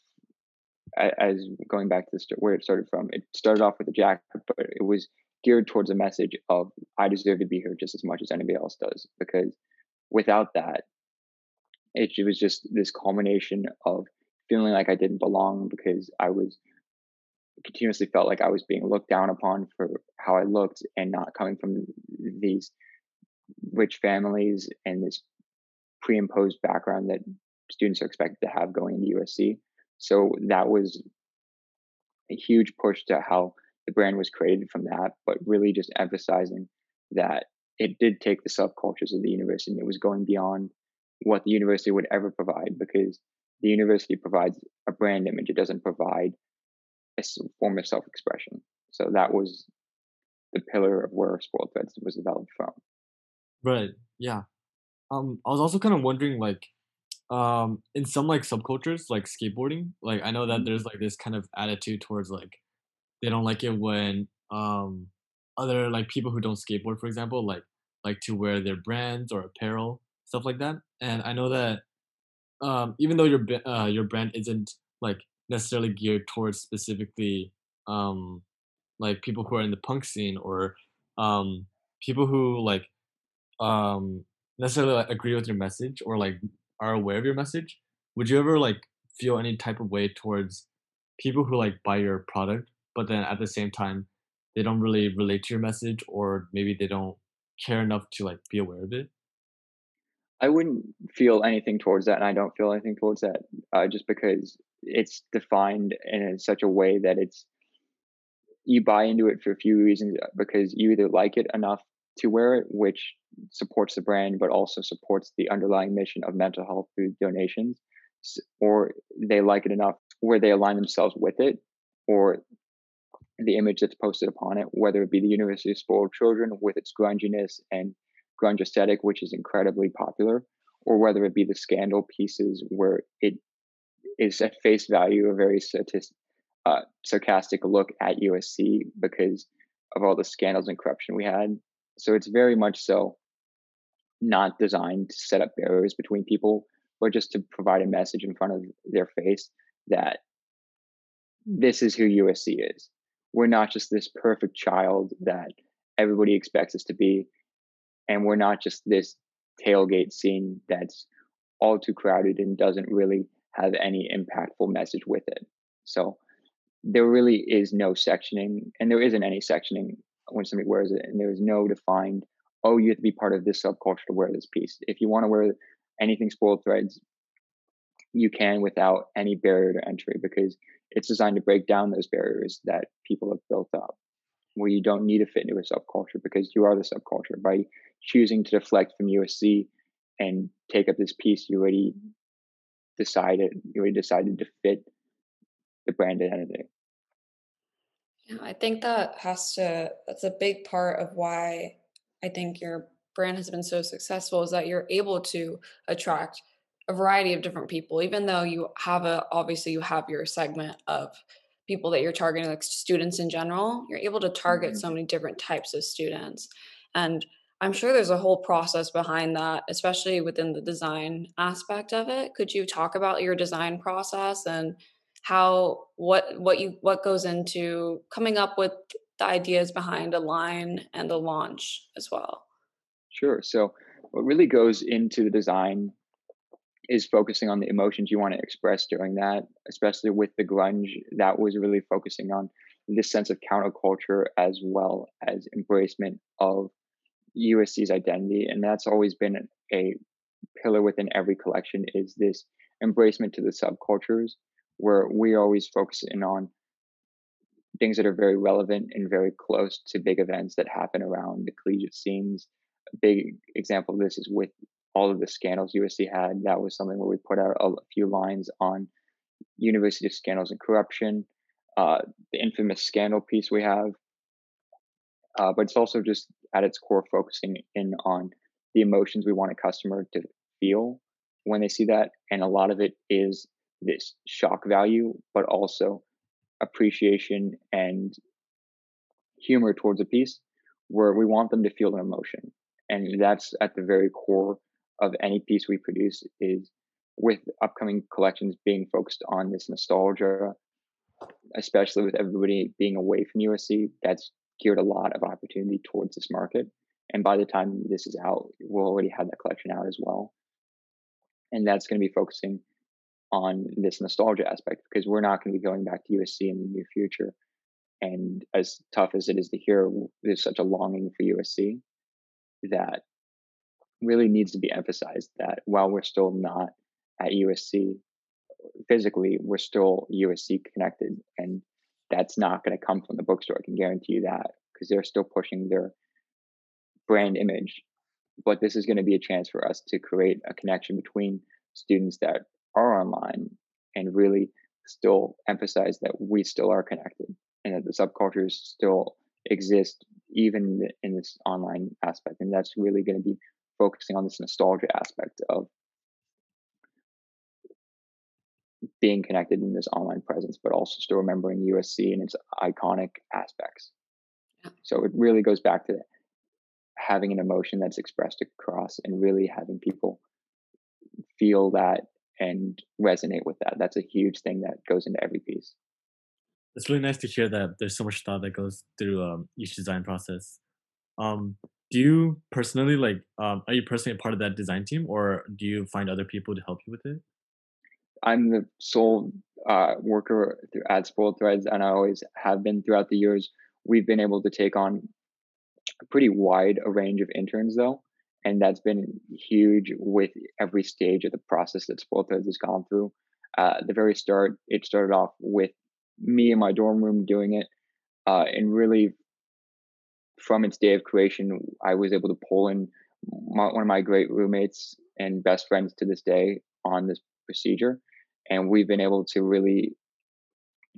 as going back to the, where it started from. It started off with a jacket, but it was geared towards a message of I deserve to be here just as much as anybody else does. Because without that, it, was just this culmination of feeling like I didn't belong because I was continuously felt like I was being looked down upon for how I looked and not coming from these rich families and this pre-imposed background that students are expected to have going into USC. So that was a huge push to how the brand was created from that, but really just emphasizing that it did take the subcultures of the university and it was going beyond what the university would ever provide because the university provides a brand image. It doesn't provide a form of self expression. So that was the pillar of where Spoiled Threads was developed from. Right. Yeah. Um, I was also kind of wondering, like, um in some like subcultures like skateboarding like i know that Mhm. there's like this kind of attitude towards like they don't like it when um other like people who don't skateboard for example like like to wear their brands or apparel stuff like that and i know that um even though your uh, your brand isn't like necessarily geared towards specifically um like people who are in the punk scene or um people who like um necessarily like, agree with your message or like are aware of your message would you ever like feel any type of way towards people who like buy your product but then at the same time they don't really relate to your message or maybe they don't care enough to like be aware of it I wouldn't feel anything towards that, and I don't feel anything towards that, uh, just because it's defined in such a way that it's you buy into it for a few reasons uh, because you either like it enough to wear it, which supports the brand, but also supports the underlying mission of mental health through donations, or they like it enough where they align themselves with it, or the image that's posted upon it, whether it be the University of Spoiled Children with its grunginess and grunge aesthetic, which is incredibly popular, or whether it be the scandal pieces where it is at face value a very uh, sarcastic look at USC because of all the scandals and corruption we had. So it's very much so not designed to set up barriers between people, but just to provide a message in front of their face that this is who USC is. We're not just this perfect child that everybody expects us to be, and we're not just this tailgate scene that's all too crowded and doesn't really have any impactful message with it. So there really is no sectioning, and there isn't any sectioning when somebody wears it, and there is no defined, oh, you have to be part of this subculture to wear this piece. If you want to wear anything spoiled threads, you can without any barrier to entry because it's designed to break down those barriers that people have built up where you don't need to fit into a subculture because you are the subculture by choosing to deflect from USC and take up this piece you already decided you already decided to fit the brand identity. Yeah, I think that has to, that's a big part of why I think your brand has been so successful is that you're able to attract a variety of different people, even though you have a, obviously, you have your segment of people that you're targeting, like students in general, you're able to target so Mhm. many different types of students. And I'm sure there's a whole process behind that, especially within the design aspect of it. Could you talk about your design process and how what what you what goes into coming up with the ideas behind a line and the launch as well? Sure. So what really goes into the design is focusing on the emotions you want to express during that, especially with the grunge. That was really focusing on this sense of counterculture as well as embracement of USC's identity. And that's always been a pillar within every collection is this embracement to the subcultures where we always focus in on things that are very relevant and very close to big events that happen around the collegiate scenes. A big example of this is with all of the scandals USC had. That was something where we put out a few lines on university scandals and corruption, uh, the infamous scandal piece we have, uh, but it's also just at its core focusing in on the emotions we want a customer to feel when they see that, and a lot of it is this shock value, but also appreciation and humor towards a piece where we want them to feel an emotion and that's at the very core of any piece we produce is with upcoming collections being focused on this nostalgia especially with everybody being away from usc that's geared a lot of opportunity towards this market. And by the time this is out we'll already have that collection out as well. And that's going to be focusing on this nostalgia aspect because we're not going to be going back to usc in the near future. And as tough as it is to hear, there's such a longing for USC that really needs to be emphasized that while we're still not at USC physically, we're still USC connected. And that's not going to come from the bookstore. I can guarantee you that because they're still pushing their brand image. But this is going to be a chance for us to create a connection between students that are online and really still emphasize that we still are connected and that the subcultures still exist even in this online aspect and that's really going to be focusing on this nostalgia aspect of being connected in this online presence, but also still remembering USC and its iconic aspects. Yeah. So it really goes back to having an emotion that's expressed across and really having people feel that and resonate with that. That's a huge thing that goes into every piece. It's really nice to hear that there's so much thought that goes through um, each design process. Um, do you personally like? Um, are you personally a part of that design team, or do you find other people to help you with it? I'm the sole uh, worker through at Spoiled Threads, and I always have been throughout the years. We've been able to take on a pretty wide a range of interns, though, and that's been huge with every stage of the process that Spoiled Threads has gone through. Uh, the very start, it started off with me in my dorm room doing it, uh, and really from its day of creation, I was able to pull in my, one of my great roommates and best friends to this day on this procedure, and we've been able to really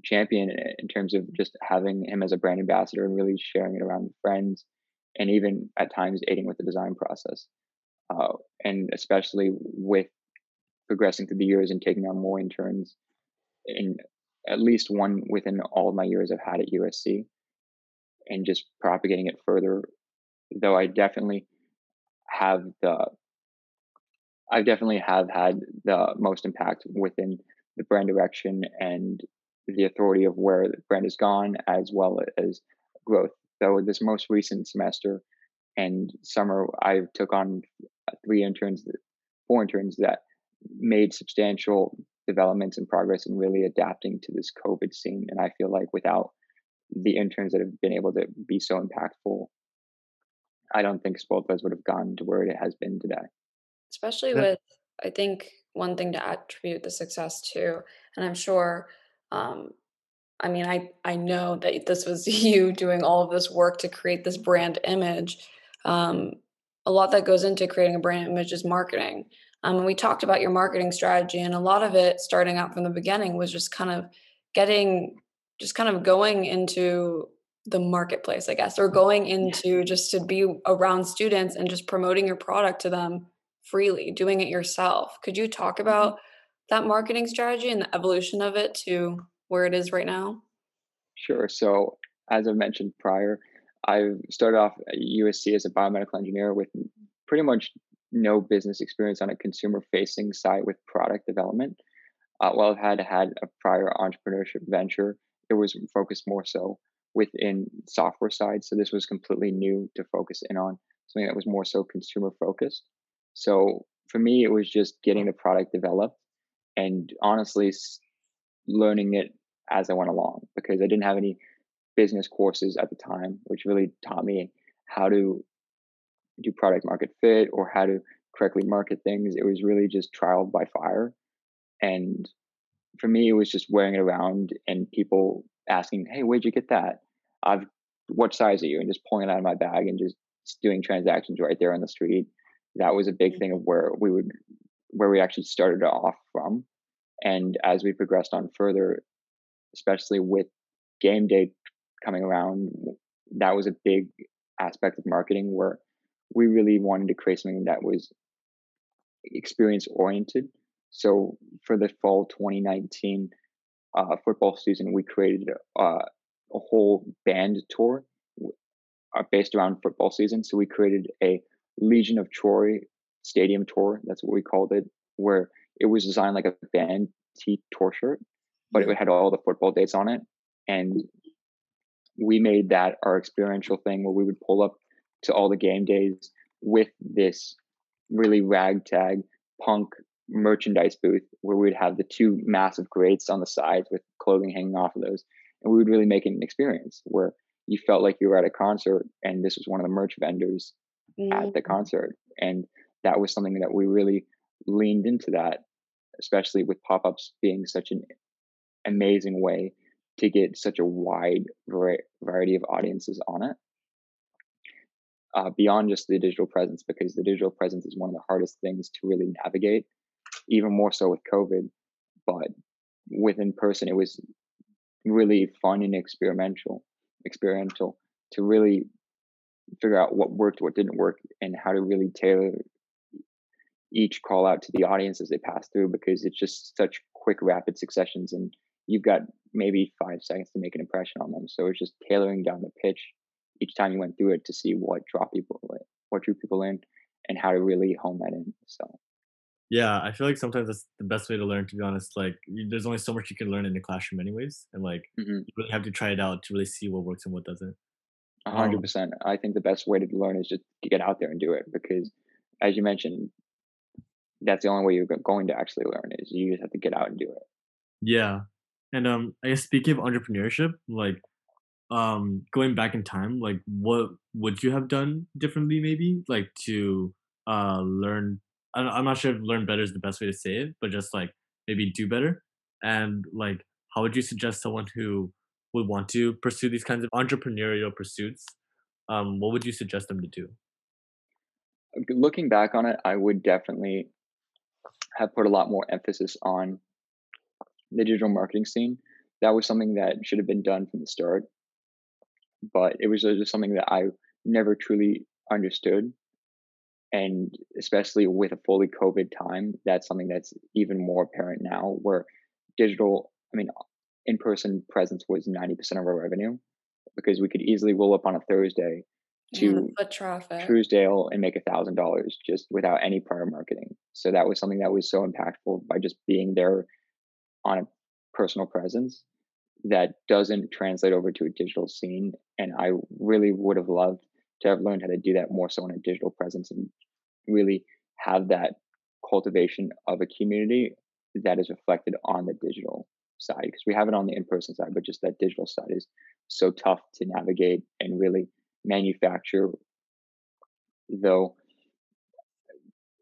champion it in terms of just having him as a brand ambassador and really sharing it around with friends, and even at times aiding with the design process, uh, and especially with progressing through the years and taking on more interns in at least one within all of my years I've had at USC and just propagating it further. Though I definitely have the, I definitely have had the most impact within the brand direction and the authority of where the brand has gone, as well as growth. Though this most recent semester and summer, I took on three interns, four interns that made substantial developments and progress in really adapting to this COVID scene. And I feel like without the interns that have been able to be so impactful, I don't think Spoiled would have gone to where it has been today. Especially Yeah. with, I think one thing to attribute the success to, and I'm sure, um, I mean, I I know that this was you doing all of this work to create this brand image. Um, a lot that goes into creating a brand image is marketing. Um, and we talked about your marketing strategy, and a lot of it, starting out from the beginning, was just kind of getting, just kind of going into the marketplace, I guess, or going into just to be around students and just promoting your product to them freely, doing it yourself. Could you talk Mhm. about that marketing strategy and the evolution of it to where it is right now? Sure. So, as I mentioned prior, I started off at USC as a biomedical engineer with pretty much no business experience on a consumer facing side with product development. Uh, while I've had had a prior entrepreneurship venture, it was focused more so within software side. So this was completely new to focus in on something that was more so consumer focused. So for me, it was just getting the product developed and honestly learning it as I went along because I didn't have any business courses at the time, which really taught me how to do product market fit or how to correctly market things. It was really just trial by fire. And for me, it was just wearing it around and people asking, Hey, where'd you get that? I've, what size are you? And just pulling it out of my bag and just doing transactions right there on the street. That was a big mm-hmm. thing of where we would, where we actually started off from. And as we progressed on further, especially with game day coming around, that was a big aspect of marketing where we really wanted to create something that was experience oriented. So for the fall 2019 uh, football season, we created uh, a whole band tour uh, based around football season. So we created a Legion of Troy stadium tour. That's what we called it, where it was designed like a band tee tour shirt, but it had all the football dates on it. And we made that our experiential thing where we would pull up to all the game days with this really ragtag punk merchandise booth where we'd have the two massive grates on the sides with clothing hanging off of those. And we would really make it an experience where you felt like you were at a concert and this was one of the merch vendors at the Mm, concert. And that was something that we really leaned into that, especially with pop ups being such an amazing way to get such a wide variety of audiences on it uh, beyond just the digital presence because the digital presence is one of the hardest things to really navigate even more so with covid but with in person it was really fun and experimental experimental to really figure out what worked what didn't work and how to really tailor each call out to the audience as they pass through because it's just such quick, rapid successions, and you've got maybe five seconds to make an impression on them. So it's just tailoring down the pitch each time you went through it to see what draw people, what drew people in, and how to really hone that in. So Yeah, I feel like sometimes that's the best way to learn. To be honest, like you, there's only so much you can learn in the classroom, anyways, and like mhm, you really have to try it out to really see what works and what doesn't. a hundred Um, percent, I think the best way to learn is just to get out there and do it because, as you mentioned, that's the only way you're going to actually learn is you just have to get out and do it. yeah, and um, I guess speaking of entrepreneurship, like um, going back in time, like what would you have done differently, maybe, like to uh learn? I'm not sure if learn better is the best way to say it, but just like maybe do better, and like how would you suggest someone who would want to pursue these kinds of entrepreneurial pursuits? Um, what would you suggest them to do? Looking back on it, I would definitely have put a lot more emphasis on the digital marketing scene. That was something that should have been done from the start, but it was uh, just something that I never truly understood. And especially with a fully COVID time, that's something that's even more apparent now, where digital, I mean, in person presence was 90% of our revenue because we could easily roll up on a Thursday to traffic. Trousdale and make a thousand dollars just without any prior marketing. So that was something that was so impactful by just being there on a personal presence that doesn't translate over to a digital scene. And I really would have loved to have learned how to do that more so in a digital presence and really have that cultivation of a community that is reflected on the digital side because we have it on the in-person side but just that digital side is so tough to navigate and really manufacture though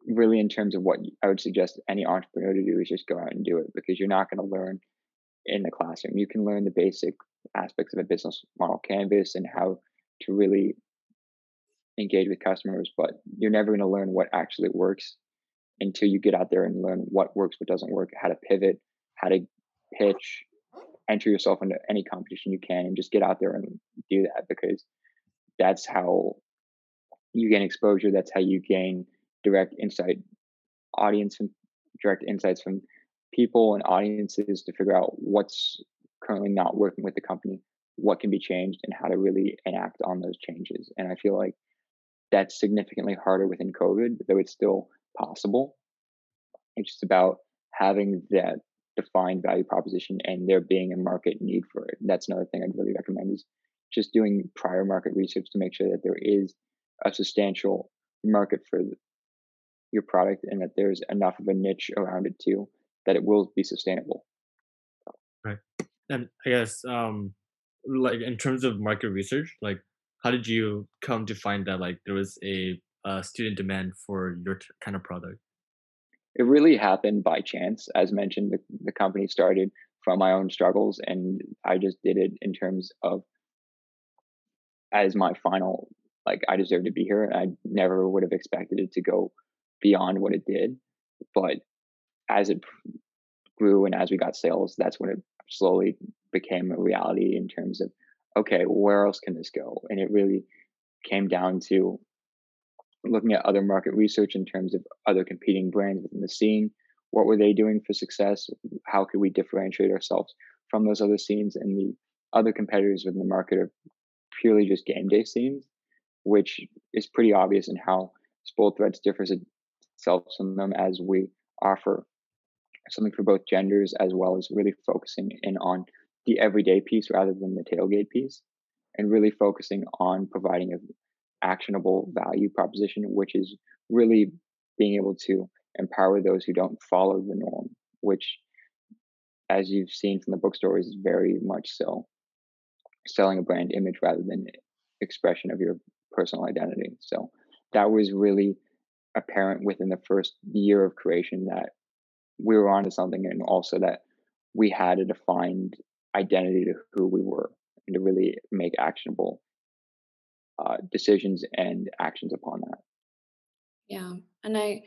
really in terms of what i would suggest any entrepreneur to do is just go out and do it because you're not going to learn in the classroom. You can learn the basic aspects of a business model canvas and how to really engage with customers but you're never going to learn what actually works until you get out there and learn what works what doesn't work how to pivot how to pitch enter yourself into any competition you can and just get out there and do that because that's how you gain exposure that's how you gain direct insight audience and direct insights from people and audiences to figure out what's currently not working with the company what can be changed and how to really enact on those changes. And i feel like that's significantly harder within covid though it's still possible. It's just about having that defined value proposition and there being a market need for it. That's another thing i'd really recommend is just doing prior market research to make sure that there is a substantial market for your product and that there's enough of a niche around it too that it will be sustainable. Right. And I guess um like in terms of market research, like how did you come to find that like there was a uh, student demand for your t- kind of product? it really happened by chance as mentioned the, the company started from my own struggles and i just did it in terms of as my final like i deserve to be here i never would have expected it to go beyond what it did but as it grew and as we got sales that's when it slowly became a reality in terms of okay where else can this go and it really came down to looking at other market research in terms of other competing brands within the scene. What were they doing for success? How could we differentiate ourselves from those other scenes? And the other competitors within the market are purely just game day scenes, which is pretty obvious in how Spoiled Threads differs itself from them as we offer something for both genders as well as really focusing in on the everyday piece rather than the tailgate piece and really focusing on providing a actionable value proposition, which is really being able to empower those who don't follow the norm, which, as you've seen from the bookstores, is very much so selling a brand image rather than expression of your personal identity. So that was really apparent within the first year of creation that we were onto something and also that we had a defined identity to who we were and to really make actionable uh, decisions and actions upon that. Yeah. And I,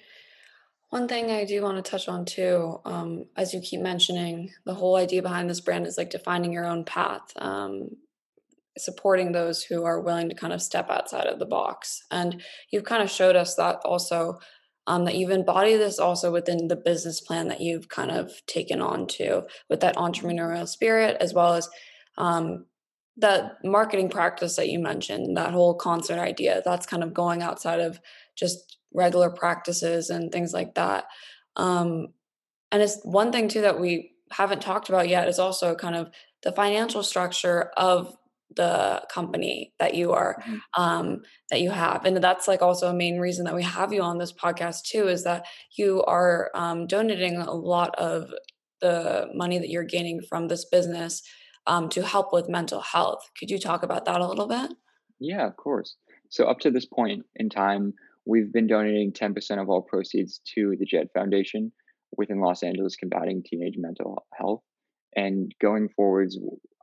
one thing I do want to touch on too, um, as you keep mentioning, the whole idea behind this brand is like defining your own path, um, supporting those who are willing to kind of step outside of the box. And you've kind of showed us that also um, that you've embodied this also within the business plan that you've kind of taken on to with that entrepreneurial spirit as well as um, that marketing practice that you mentioned that whole concert idea that's kind of going outside of just regular practices and things like that. Um, and it's one thing too that we haven't talked about yet is also kind of the financial structure of the company that you are mm-hmm. um, that you have and that's like also a main reason that we have you on this podcast too is that you are um, donating a lot of the money that you're gaining from this business um, to help with mental health. Could you talk about that a little bit? Yeah of course. So up to this point in time we've been donating 10% of all proceeds to the Jed Foundation within los angeles combating teenage mental health and going forwards,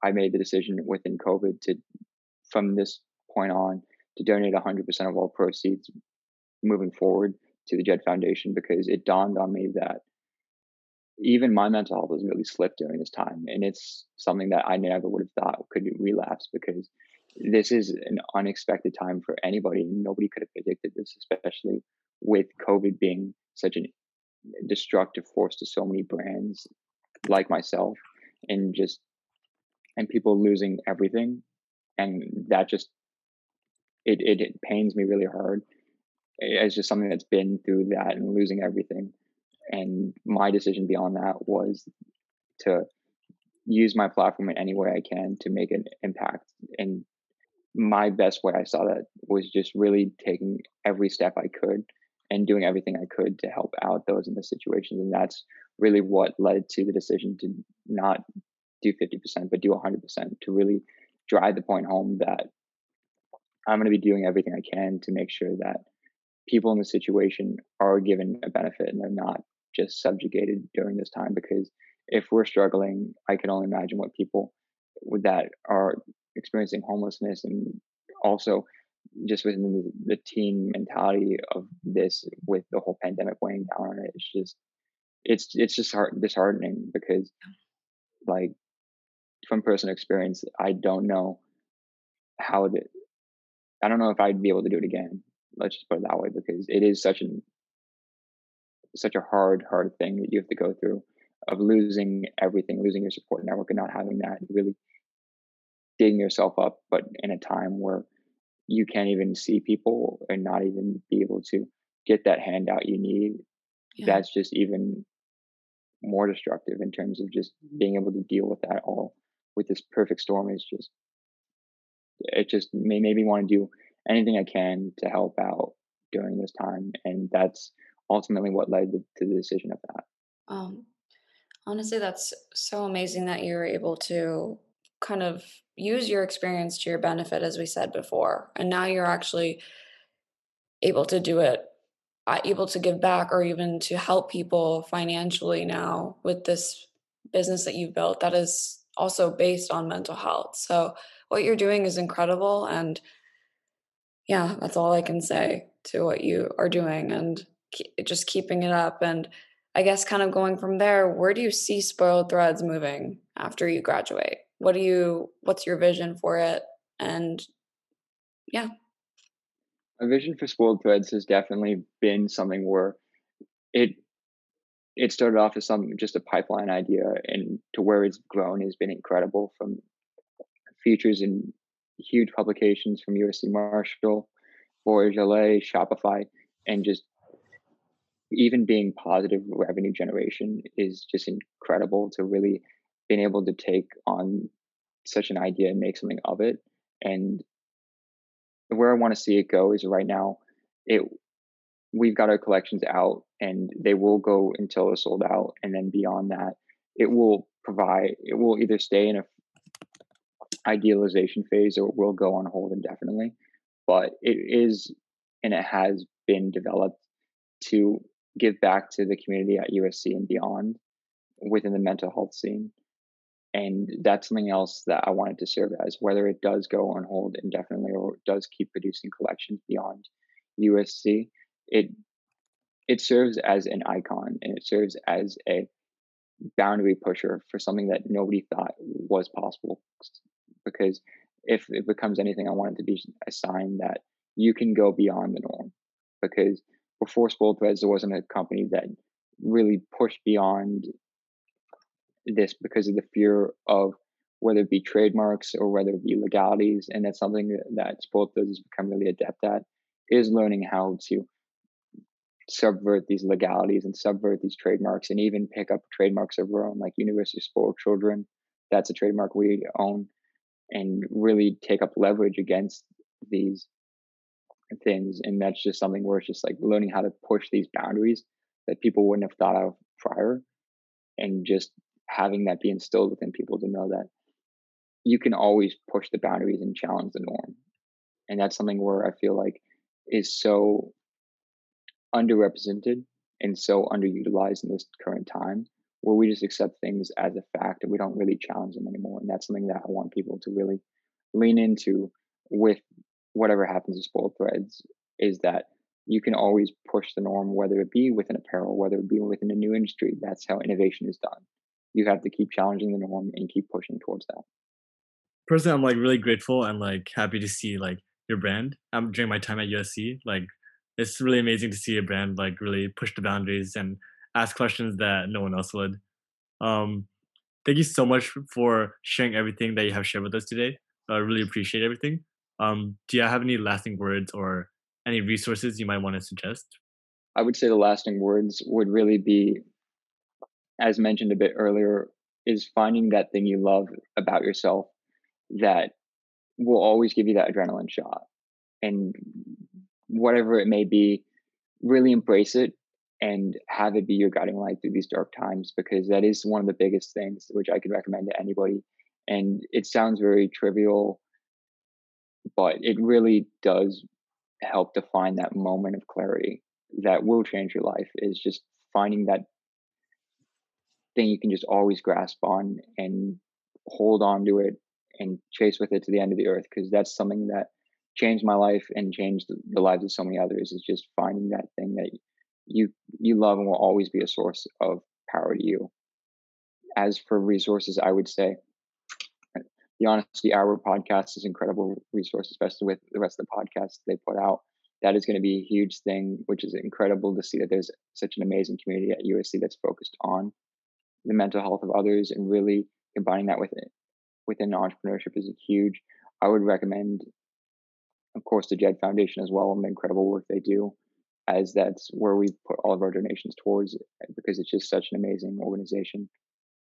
I made the decision within COVID to, from this point on, to donate 100% of all proceeds moving forward to the Jed Foundation because it dawned on me that even my mental health has really slipped during this time. And it's something that I never would have thought could relapse because this is an unexpected time for anybody. And nobody could have predicted this, especially with COVID being such a destructive force to so many brands like myself and just and people losing everything and that just it, it, it pains me really hard. It's just something that's been through that and losing everything. And my decision beyond that was to use my platform in any way i can to make an impact. And my best way i saw that was just really taking every step i could and doing everything i could to help out those in the situations. And that's really what led to the decision to not do 50%, but do 100% to really drive the point home that I'm going to be doing everything I can to make sure that people in the situation are given a benefit and they're not just subjugated during this time. Because if we're struggling, I can only imagine what people that are experiencing homelessness and also just within the, teen mentality of this with the whole pandemic weighing down on it. It's just it's it's just heart disheartening because like from personal experience i don't know how the i don't know if i'd be able to do it again. Let's just put it that way because it is such an such a hard hard thing that you have to go through of losing everything losing your support network and not having that really digging yourself up but in a time where you can't even see people and not even be able to get that handout you need yeah. that's just even more destructive in terms of just mm-hmm. being able to deal with that all with this perfect storm is just it just may me want to do anything I can to help out during this time, and that's ultimately what led to the decision of that. Um, honestly, that's so amazing that you're able to kind of use your experience to your benefit, as we said before, and now you're actually able to do it able to give back or even to help people financially now with this business that you've built that is also based on mental health. So what you're doing is incredible and yeah, that's all I can say to what you are doing and just keeping it up and I guess kind of going from there, where do you see Spoiled Threads moving after you graduate? What do you what's your vision for it? And yeah. A vision for Spoiled Threads has definitely been something where it it started off as some just a pipeline idea and to where it's grown has been incredible from features in huge publications from USC Marshall, Voyage LA, Shopify, and just even being positive revenue generation is just incredible to really being able to take on such an idea and make something of it. And where I want to see it go is right now, it we've got our collections out and they will go until they're sold out. And then beyond that, it will provide, it will either stay in a idealization phase or it will go on hold indefinitely. But it is, and it has been developed to give back to the community at USC and beyond within the mental health scene. And that's something else that I wanted to serve as, whether it does go on hold indefinitely or does keep producing collections beyond USC it it serves as an icon and it serves as a boundary pusher for something that nobody thought was possible because if it becomes anything i want it to be a sign that you can go beyond the norm because before Spoiled Threads, there wasn't a company that really pushed beyond this because of the fear of whether it be trademarks or whether it be legalities. And that's something that, Spoiled Threads has become really adept at is learning how to subvert these legalities and subvert these trademarks and even pick up trademarks of our own, like University Spoiled Children. That's a trademark we own and really take up leverage against these things. And that's just something where it's just like learning how to push these boundaries that people wouldn't have thought of prior and just having that be instilled within people to know that you can always push the boundaries and challenge the norm. And that's something where I feel like is so underrepresented and so underutilized in this current time where we just accept things as a fact and we don't really challenge them anymore. And that's something that I want people to really lean into with whatever happens to spoiled threads is that you can always push the norm, whether it be within apparel, whether it be within a new industry. That's how innovation is done. You have to keep challenging the norm and keep pushing towards that. Personally, I'm like really grateful and like happy to see like your brand. Um, during my time at USC, like it's really amazing to see a brand like really push the boundaries and ask questions that no one else would. Um, thank you so much for sharing everything that you have shared with us today. I really appreciate everything. Um, do you have any lasting words or any resources you might want to suggest? I would say the lasting words would really be, as mentioned a bit earlier, is finding that thing you love about yourself that will always give you that adrenaline shot. And whatever it may be, really embrace it and have it be your guiding light through these dark times because that is one of the biggest things which I could recommend to anybody. And it sounds very trivial, but it really does help to find that moment of clarity that will change your life is just finding that thing you can just always grasp on and hold on to it and chase with it to the end of the earth because that's something that changed my life and changed the lives of so many others is just finding that thing that you you love and will always be a source of power to you. As for resources i would say the honesty hour podcast is incredible resource especially with the rest of the podcasts they put out. That is going to be a huge thing which is incredible to see that there's such an amazing community at usc that's focused on the mental health of others and really combining that with it within entrepreneurship is huge. I would recommend of course, the Jed Foundation as well and the incredible work they do, as that's where we put all of our donations towards because it's just such an amazing organization.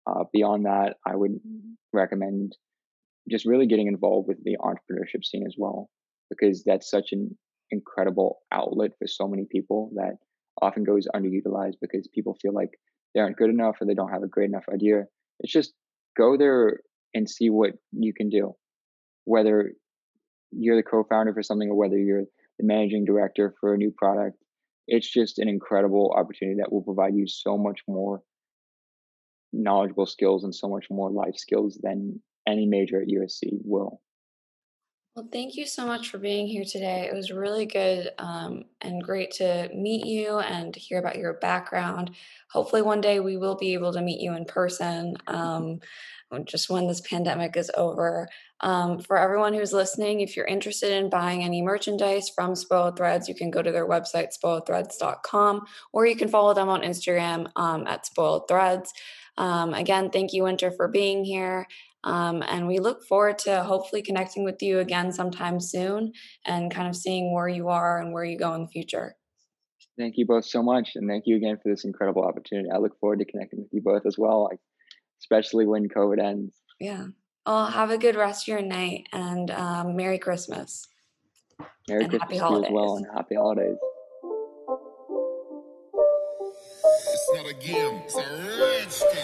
Uh, beyond that, I would recommend just really getting involved with the entrepreneurship scene as well, because that's such an incredible outlet for so many people that often goes underutilized because people feel like they aren't good enough or they don't have a great enough idea. It's just go there and see what you can do, whether you're the co-founder for something or whether you're the managing director for a new product it's just an incredible opportunity that will provide you so much more knowledgeable skills and so much more life skills than any major at usc will well, thank you so much for being here today. It was really good um, and great to meet you and hear about your background. Hopefully, one day we will be able to meet you in person um, just when this pandemic is over. Um, for everyone who's listening, if you're interested in buying any merchandise from Spoiled Threads, you can go to their website, spoiledthreads.com, or you can follow them on Instagram um, at Spoiled Threads. Um, again, thank you, Winter, for being here. Um, and we look forward to hopefully connecting with you again sometime soon and kind of seeing where you are and where you go in the future. Thank you both so much. And thank you again for this incredible opportunity. I look forward to connecting with you both as well, like, especially when COVID ends. Yeah. Well, have a good rest of your night and um, Merry Christmas. Merry and Christmas happy as well and happy holidays. It's not a game, it's a